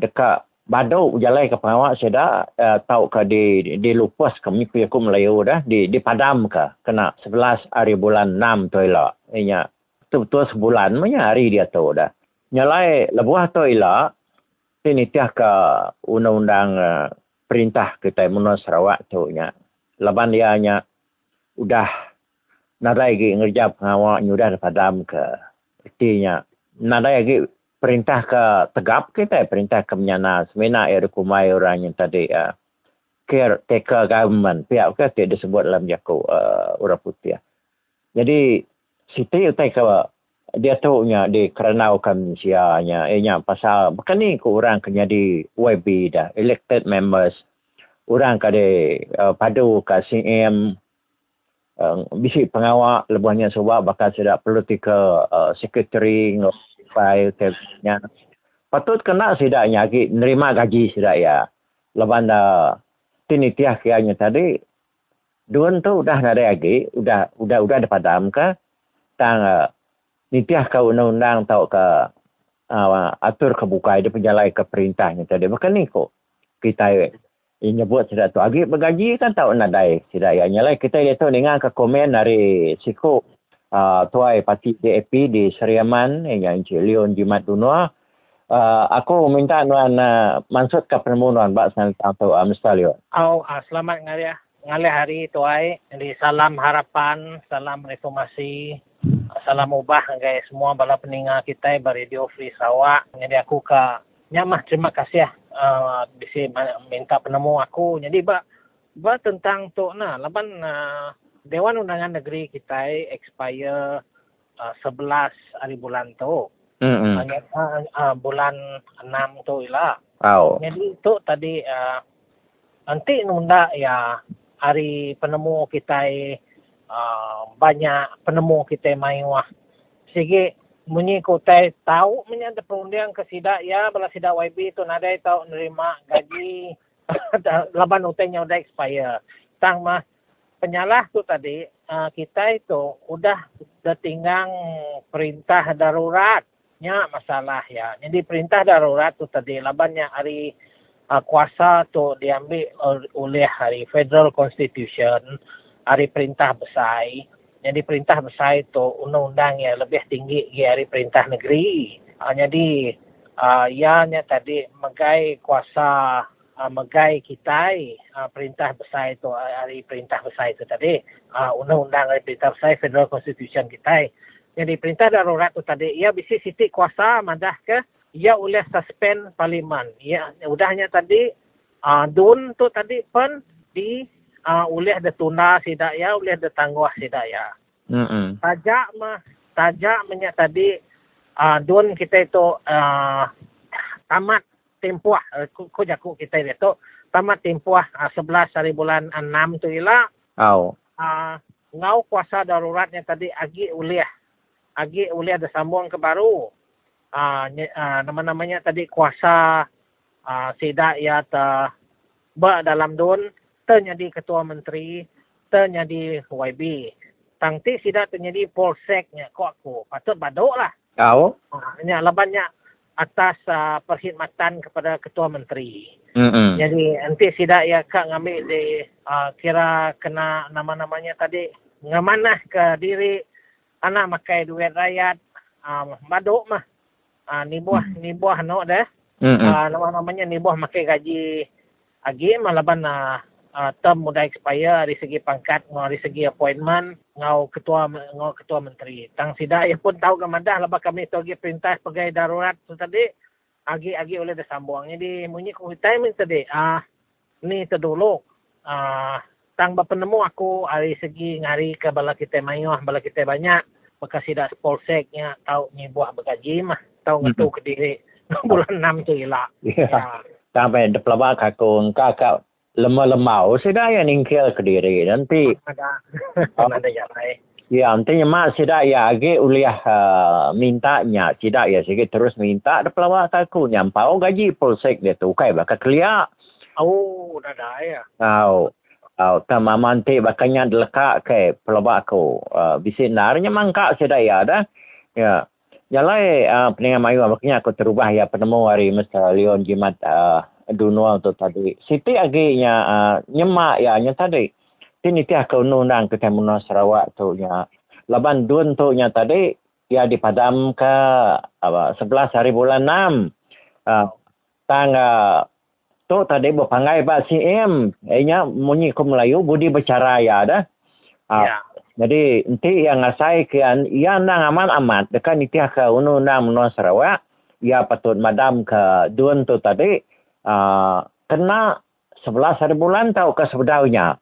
dekat Bado jalai ke pengawak saya dah uh, tahu ke di di lupas ke miku aku Melayu dah di di padam ke kena 11 hari bulan 6 tu inya tu tu sebulan punya hari dia tu dah nyalai lebuah tu ila ini tiah ke undang-undang uh, perintah kita Muno Sarawak tu nya laban dia nya udah nadai gi ngerja pengawak nyudah padam ke artinya nadai gi perintah ke tegap kita perintah ke menyana semena air kumai orang yang tadi uh, caretaker government. Pihak ke tidak disebut dalam jaku uh, orang putih. Jadi siti utai ke dia tahu nya di kerana kan sianya ehnya pasal bukan ni ke orang kena di YB dah elected members orang kade uh, padu ke CM uh, bisi pengawal lebihnya sebab bakal sudah political uh, secretary file tabnya. Patut kena sidak nyagi nerima gaji sidak ya. Leban dah tini tiah kianya tadi duan tu udah nada lagi, udah udah udah ada padam ke tang uh, nitiah ke undang-undang tau ke uh, atur kebuka dia penjalai ke perintahnya tadi. Bukan ni kok kita ini buat sudah tu. Agi bergaji kan tahu nadai tidak ya nyalai kita dia tahu dengan ke komen dari siku uh, tuai parti DAP di Seriaman yang Encik Leon Jimat Dunua. Uh, aku minta Nuan uh, Mansud ke permohonan Mbak Sanat atau uh, Mr. Leon.
Oh, uh, selamat ngaria. ngalih hari tuai. Jadi salam harapan, salam reformasi, salam ubah ngai semua bala peninga kita bari Radio Free Sarawak. Jadi aku ke nyamah terima kasih ya uh, bisa minta penemu aku. Jadi ba ba tentang tu nah laban uh, Dewan Undangan Negeri kita expire uh, 11 hari bulan tu.
Mm-hmm.
Hanya uh, uh, bulan 6 tu lah.
Oh.
Jadi tu tadi uh, nanti nunda ya hari penemu kita uh, banyak penemu kita main wah. Sige munyi ko tay tahu menya ada perundian ke sidak ya bala sidak YB tu nadai tahu nerima gaji laban utangnya udah expire. Tang mah penyalah tu tadi uh, kita itu udah tinggal perintah daruratnya masalah ya. Jadi perintah darurat tu tadi labannya hari uh, kuasa tu diambil oleh hari Federal Constitution, hari perintah besar. Jadi perintah besar itu undang-undang yang lebih tinggi dari perintah negeri. Uh, jadi uh, ianya tadi megai kuasa uh, megai kita uh, perintah besar itu hari perintah besar itu tadi uh, undang-undang dari perintah besar Federal Constitution kita. Jadi perintah darurat itu tadi ia bisa siti kuasa madah ke ia oleh suspend parlimen. Ya udahnya tadi uh, dun tu tadi pun di uh, oleh detuna sidak ya oleh detangguh sidak ya.
Mm-hmm.
Tajak mah tajak menyak tadi uh, dun kita itu uh, tamat tempuh ku jaku kita itu tamat tempuh uh, 11 hari bulan 6 tu ialah
oh.
uh, ngau kuasa daruratnya tadi agi oleh agi oleh ada sambung ke baru uh, uh, nama-namanya tadi kuasa uh, sidak ya ta ba dalam dun terjadi ketua menteri terjadi YB tangti sidak terjadi polseknya kok aku patut badok lah
oh.
uh, ini labannya atas uh, perkhidmatan kepada ketua menteri.
Mm-hmm.
Jadi nanti sidak ya kak ngambil di uh, kira kena nama-namanya tadi ngamanah ke diri anak makai duit rakyat um, baduk mah uh, ni buah mm. ni buah no dah
mm-hmm.
uh, nama-namanya ni buah makai gaji agi malaban uh, uh, term mudah expire dari segi pangkat dari segi appointment ngau ketua ngau ketua menteri. Tang sidak ya pun tahu ke madah labah kami tu agi perintah pegawai darurat tu tadi agi agi oleh disambung jadi munyi ku timing tadi ah uh, ni tu dulu ah uh, tang penemu aku dari segi ngari ke bala kita mayuh bala kita banyak bekas sidak polseknya tahu ni buah bergaji mah tahu ngetu ke diri. Bulan 6 tu ilah
yeah. sampai depelabak aku kakak lemah-lemah sudah yang ningkil ke diri. Nanti ya nanti mak sudah ya agi uliah uh, mintanya. Tidak ya sikit terus minta ada pelawak aku. Nyampau gaji polsek dia tu. Kai bakal kelia
oh dah dah ya.
Oh Oh, tama manti bakanya delekak ke pelabak aku. Uh, bisi narnya mangka sudah ya dah. Ya. Jalai uh, peningan mayu bakanya aku terubah ya penemu hari Mr. Leon Jimat uh, dunia tu tadi. Siti aginya uh, nyemak ya nya tadi. Tini ke undang ke Temuno Sarawak tu nya. Laban dun tu nya tadi ya dipadam ke apa 11 hari bulan 6. Uh, tangga tu tadi berpangai Pak CM. Ianya munyi ke Melayu budi bercara ya dah. Uh,
ya.
Jadi nanti yang ngasai ke ia nang aman amat dekat nitiah ke undang-undang Menua Sarawak. Ya patut madam ke dun tu tadi kena 11 hari bulan tahu ke sebenarnya.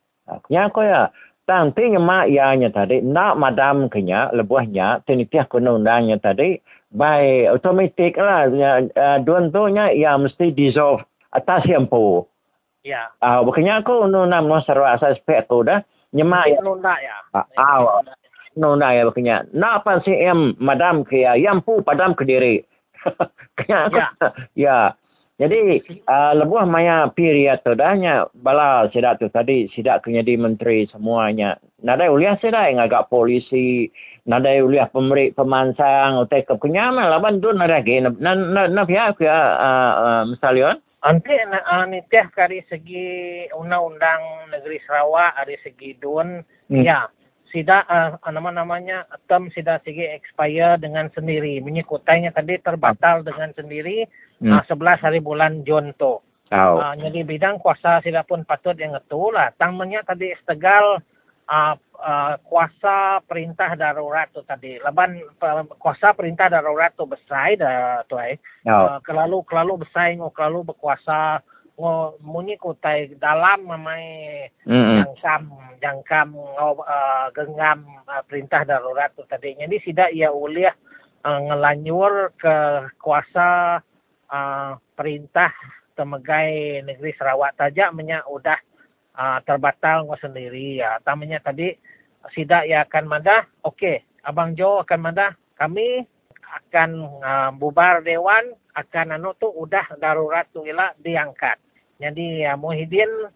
Nya ko ya Tang tinggi mak ianya tadi nak madam kenya lebuhnya tinitiah kena undangnya tadi by automatic lah uh, duan tu nya ia mesti dissolve atas yang pu.
Ya.
Ah uh, bukannya aku undang no sarwa asas pek aku dah nyemak
ya. Nunda ya.
Ah. Uh, nunda ya bukannya. Nak apa si em madam kaya yang pu padam ke diri. kenya aku.
Ya.
ya. Jadi uh, lebuh maya period tu dahnya bala sidak tu tadi sidak kena di menteri semuanya. Nadai uliah sidak yang agak polisi, nadai uliah pemerik pemansang, utai ke kenyaman laban tu nadai ke na na na pihak ke uh, uh, misalion.
Ante uh, nitiah kari segi undang-undang negeri Sarawak dari segi dun hmm. ya sidak uh, nama-namanya term sidak segi expire dengan sendiri. Menyikutainya tadi terbatal dengan sendiri hmm. uh, 11 hari bulan Jun tu. Oh. Uh, jadi bidang kuasa sila pun patut yang itu lah. Tangmanya tadi setegal uh, uh, kuasa perintah darurat tu tadi. Laban uh, kuasa perintah darurat tu besar dah tu eh. Oh. Uh, kelalu kelalu besar ngo kelalu berkuasa ngo munyi kutai dalam mamai mm-hmm. jangkam jangkam uh, genggam uh, perintah darurat tu tadi. Jadi sidak ia uliah uh, ngelanyur ke kuasa uh, perintah temegai negeri Sarawak saja menyak udah uh, terbatal ngo sendiri ya. Tamanya tadi sidak ya akan madah. Okey, Abang Jo akan madah. Kami akan uh, bubar dewan akan anu tu udah darurat tu ila diangkat. Jadi uh, Muhyiddin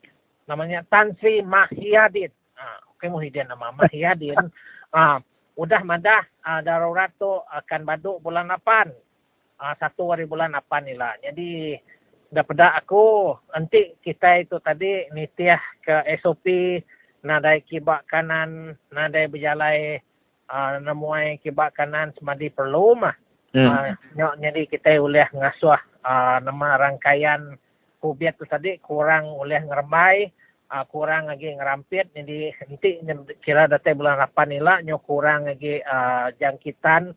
namanya Tan Sri Mahyadin. Uh, Okey Muhyiddin nama Mahyadin. uh, udah madah uh, darurat tu akan baduk bulan 8. Uh, satu hari bulan 8 ila. Jadi daripada aku nanti kita itu tadi nitiah ke SOP nadai kibak kanan nadai berjalai uh, nemuai kibak kanan semadi perlu mah hmm. uh, nyok jadi kita boleh ngasuh uh, nama rangkaian kubiat tu tadi kurang boleh ngerembai uh, kurang lagi ngerampit jadi nanti kira data bulan 8 ni lah nyok kurang lagi uh, jangkitan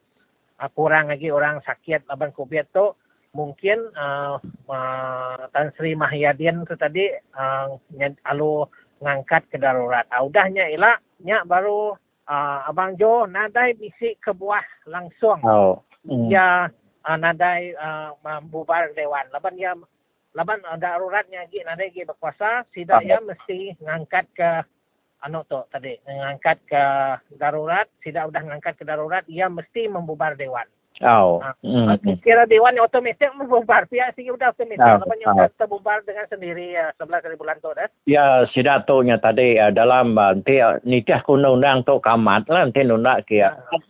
uh, kurang lagi orang sakit abang kubiat tu mungkin uh, uh, Tan Sri Mahyadin tu tadi uh, alu ngangkat ke darurat. Uh, udahnya ilah nya baru uh, Abang Jo nadai bisik ke buah langsung. Oh. Mm. Ya uh, nadai uh, bubar dewan. Laban ya laban uh, daruratnya lagi nadai lagi berkuasa sida ya mesti ngangkat ke anu tu tadi ngangkat ke darurat sida udah ngangkat ke darurat ia mesti membubar dewan. Oh. Uh, mm. Kira dewan yang otomatik membubar. Pihak sini sudah otomatik. Oh. Lepas yang oh. terbubar dengan sendiri uh, sebelah kali bulan tu. Eh?
Ya, sidatonya tadi uh, dalam uh, nanti uh, nitiah undang-undang tu kamat lah. Nanti nundak kia. Uh.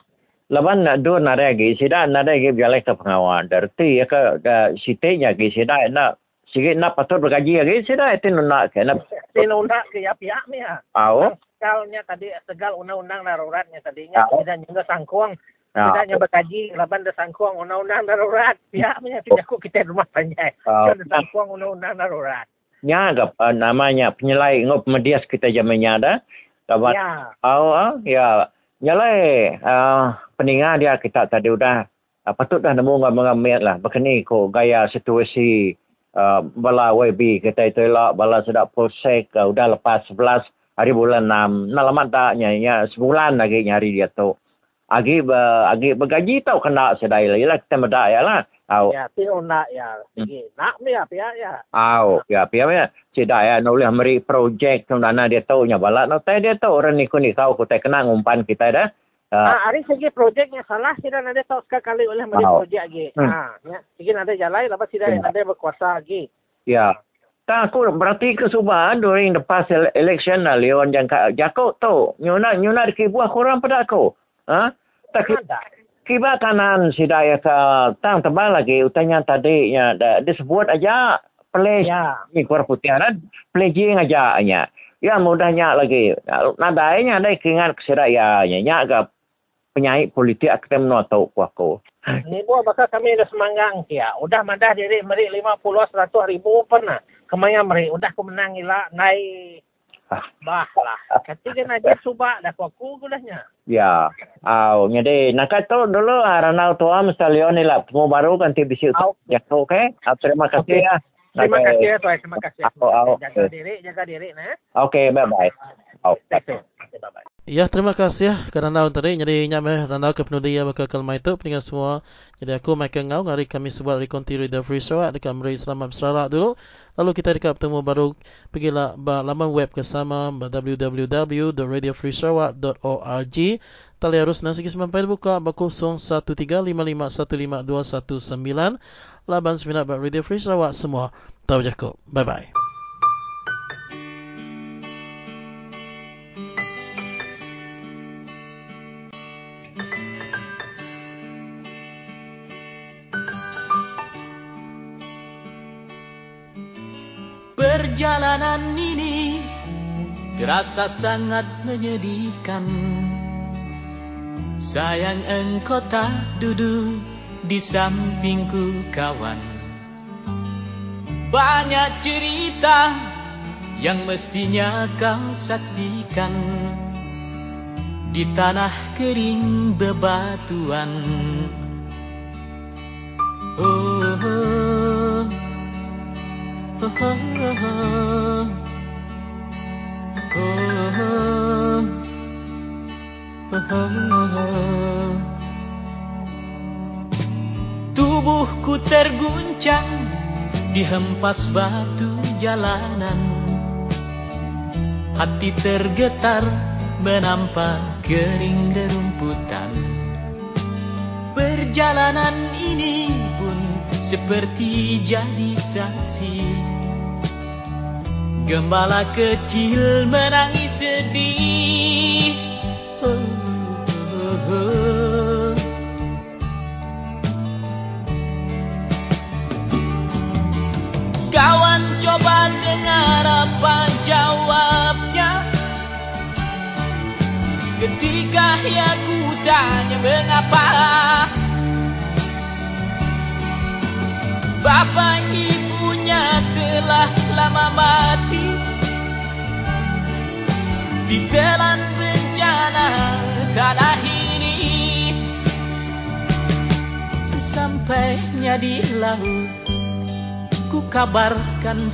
Lepas nak dua nak lagi. Sidak nak lagi biarlah ke pengawal. Dari ya ke uh, sitinya lagi. Sidak nak sikit nak patut bergaji lagi. Sidak itu nundak ke.
Nanti nundak ke ya pihak ni. Oh. Segalnya tadi segal undang-undang daruratnya tadinya. Oh. Tidak juga sangkuang. Ya. Kita hanya berkaji laban dah sangkuang undang-undang darurat. Pihak punya tidak kok kita rumah panjang. Uh, dah sangkuang undang-undang darurat.
Ya, uh, namanya penyelai ngop medias kita zamannya ada. Kawan. Ya. Oh, uh, ya. Nyalai uh, peningat dia kita tadi udah uh, patut dah nemu ngambil lah. Begini kok gaya situasi uh, bala YB kita itu lah bala sudah polsek uh, udah lepas 11 hari bulan 6. Nah, lama tak nyari sebulan lagi nyari dia tu agi be, agi bergaji tau kena sedai lah. Yalah kita medak ya lah.
Au. Ya, ti nak ya. Hmm. nak mi ya pia ya.
Au, ya pia ya. Sedai ya no boleh meri projek tu dana dia tahu nya balak no tai dia tahu orang ni kuni kau ku tai kena ngumpan kita dah.
Uh, ah, hari segi projeknya salah sida ada tahu sekali oleh meri projek lagi. Hmm. Ha, ya. Sigi ada jalan lepas sida hmm. ada berkuasa lagi.
Ya. Tak aku berarti ke Subah during the past election lah Leon jangka jakok tu. Nyuna nyuna dikibuah kurang pada aku. Ha? Tak kiba kanan si daya ke tang tebal lagi. Utanya tadi ya disebut aja play ya. ni kuar putih kan? Pledging aja nya. Ya mudahnya lagi. Nadainya ada keingat kesedaya nya. Nya ke penyanyi politik akan menotau kuaku
ni buah bakal kami dah semanggang ya udah madah diri meri 50 100 ribu pernah kemaya meri udah aku menang ila naik Bah lah. Ketika aja subak dah aku gulahnya.
Ya. Au, jadi nak kata dulu Ranau tua mesti Leon ni lah. Temu baru kan tiba sih. Ya, oke. Okay? Terima kasih ya.
Terima kasih ya, tuan. Terima kasih. Jaga diri, jaga diri, nah.
Oke, bye bye.
Oh. Bye bye.
Ya, terima kasih ya kerana tadi jadi nyampe randa ke penudi ya bakal kalma itu peninggal semua. Jadi aku Michael Ngau ngari kami sebuat rekonti the free show dekat Meri Selamat Berselarat dulu. Lalu kita dekat bertemu baru pergilah laman web ke sama www.radiofreesarawak.org. Tali harus nasi kisah sampai buka bakul 0135515219 laban seminat Radio Free Sarawak semua. Tahu jago. Bye bye.
Terasa sangat menyedihkan. Sayang engkau tak duduk di sampingku kawan. Banyak cerita yang mestinya kau saksikan di tanah kering bebatuan. Oh, oh, oh, oh, oh, dihempas batu jalanan. Hati tergetar menampak kering rerumputan Perjalanan ini pun seperti jadi saksi. Gembala kecil menangis sedih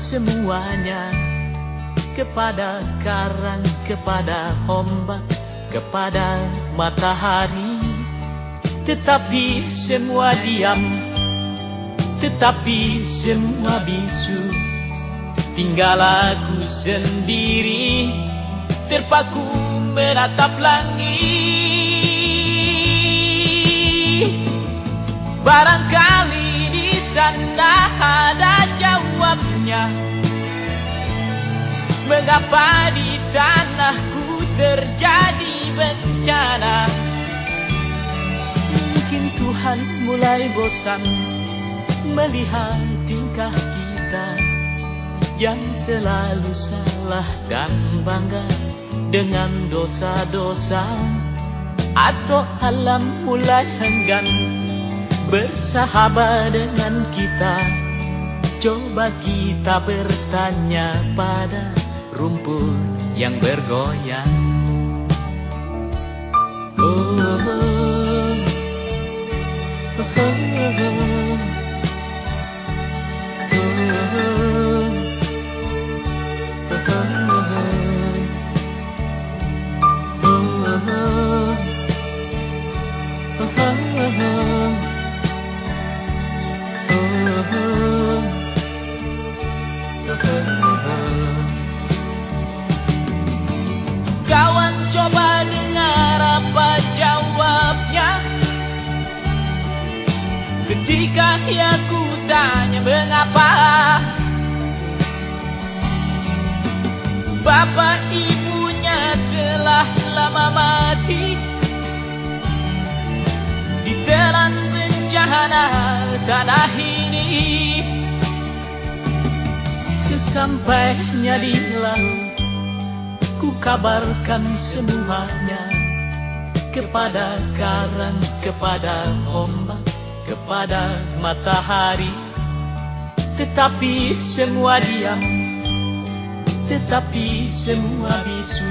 semuanya. Kepada karang, kepada ombak Kepada matahari. Tetapi semua diam Tetapi semua bisu. Tinggal aku sendiri Terpaku menatap langit. Barangkali di sana ada Mengapa di tanahku terjadi bencana? Mungkin Tuhan mulai bosan Melihat tingkah kita Yang selalu salah dan bangga Dengan dosa-dosa Atau alam mulai enggan Bersahabat dengan kita Coba kita bertanya pada rumput yang bergoyang Semua diam Tetapi semua bisu.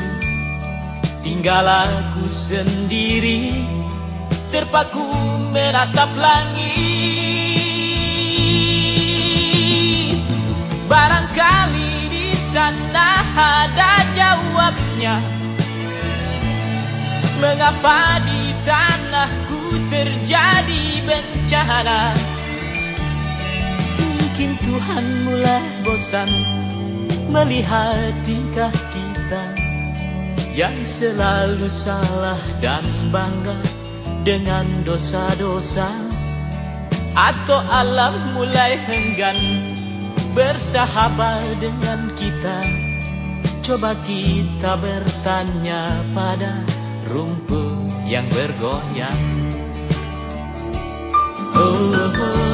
Tinggal aku sendiri Terpaku menatap langit. Barangkali di sana ada jawabnya. Mengapa di tanahku terjadi bencana Tuhan mulai bosan Melihat tingkah kita Yang selalu salah dan bangga Dengan dosa-dosa. Atau alam mulai enggan Bersahabat dengan kita. Coba kita bertanya pada rumput yang bergoyang. Oh, oh, oh.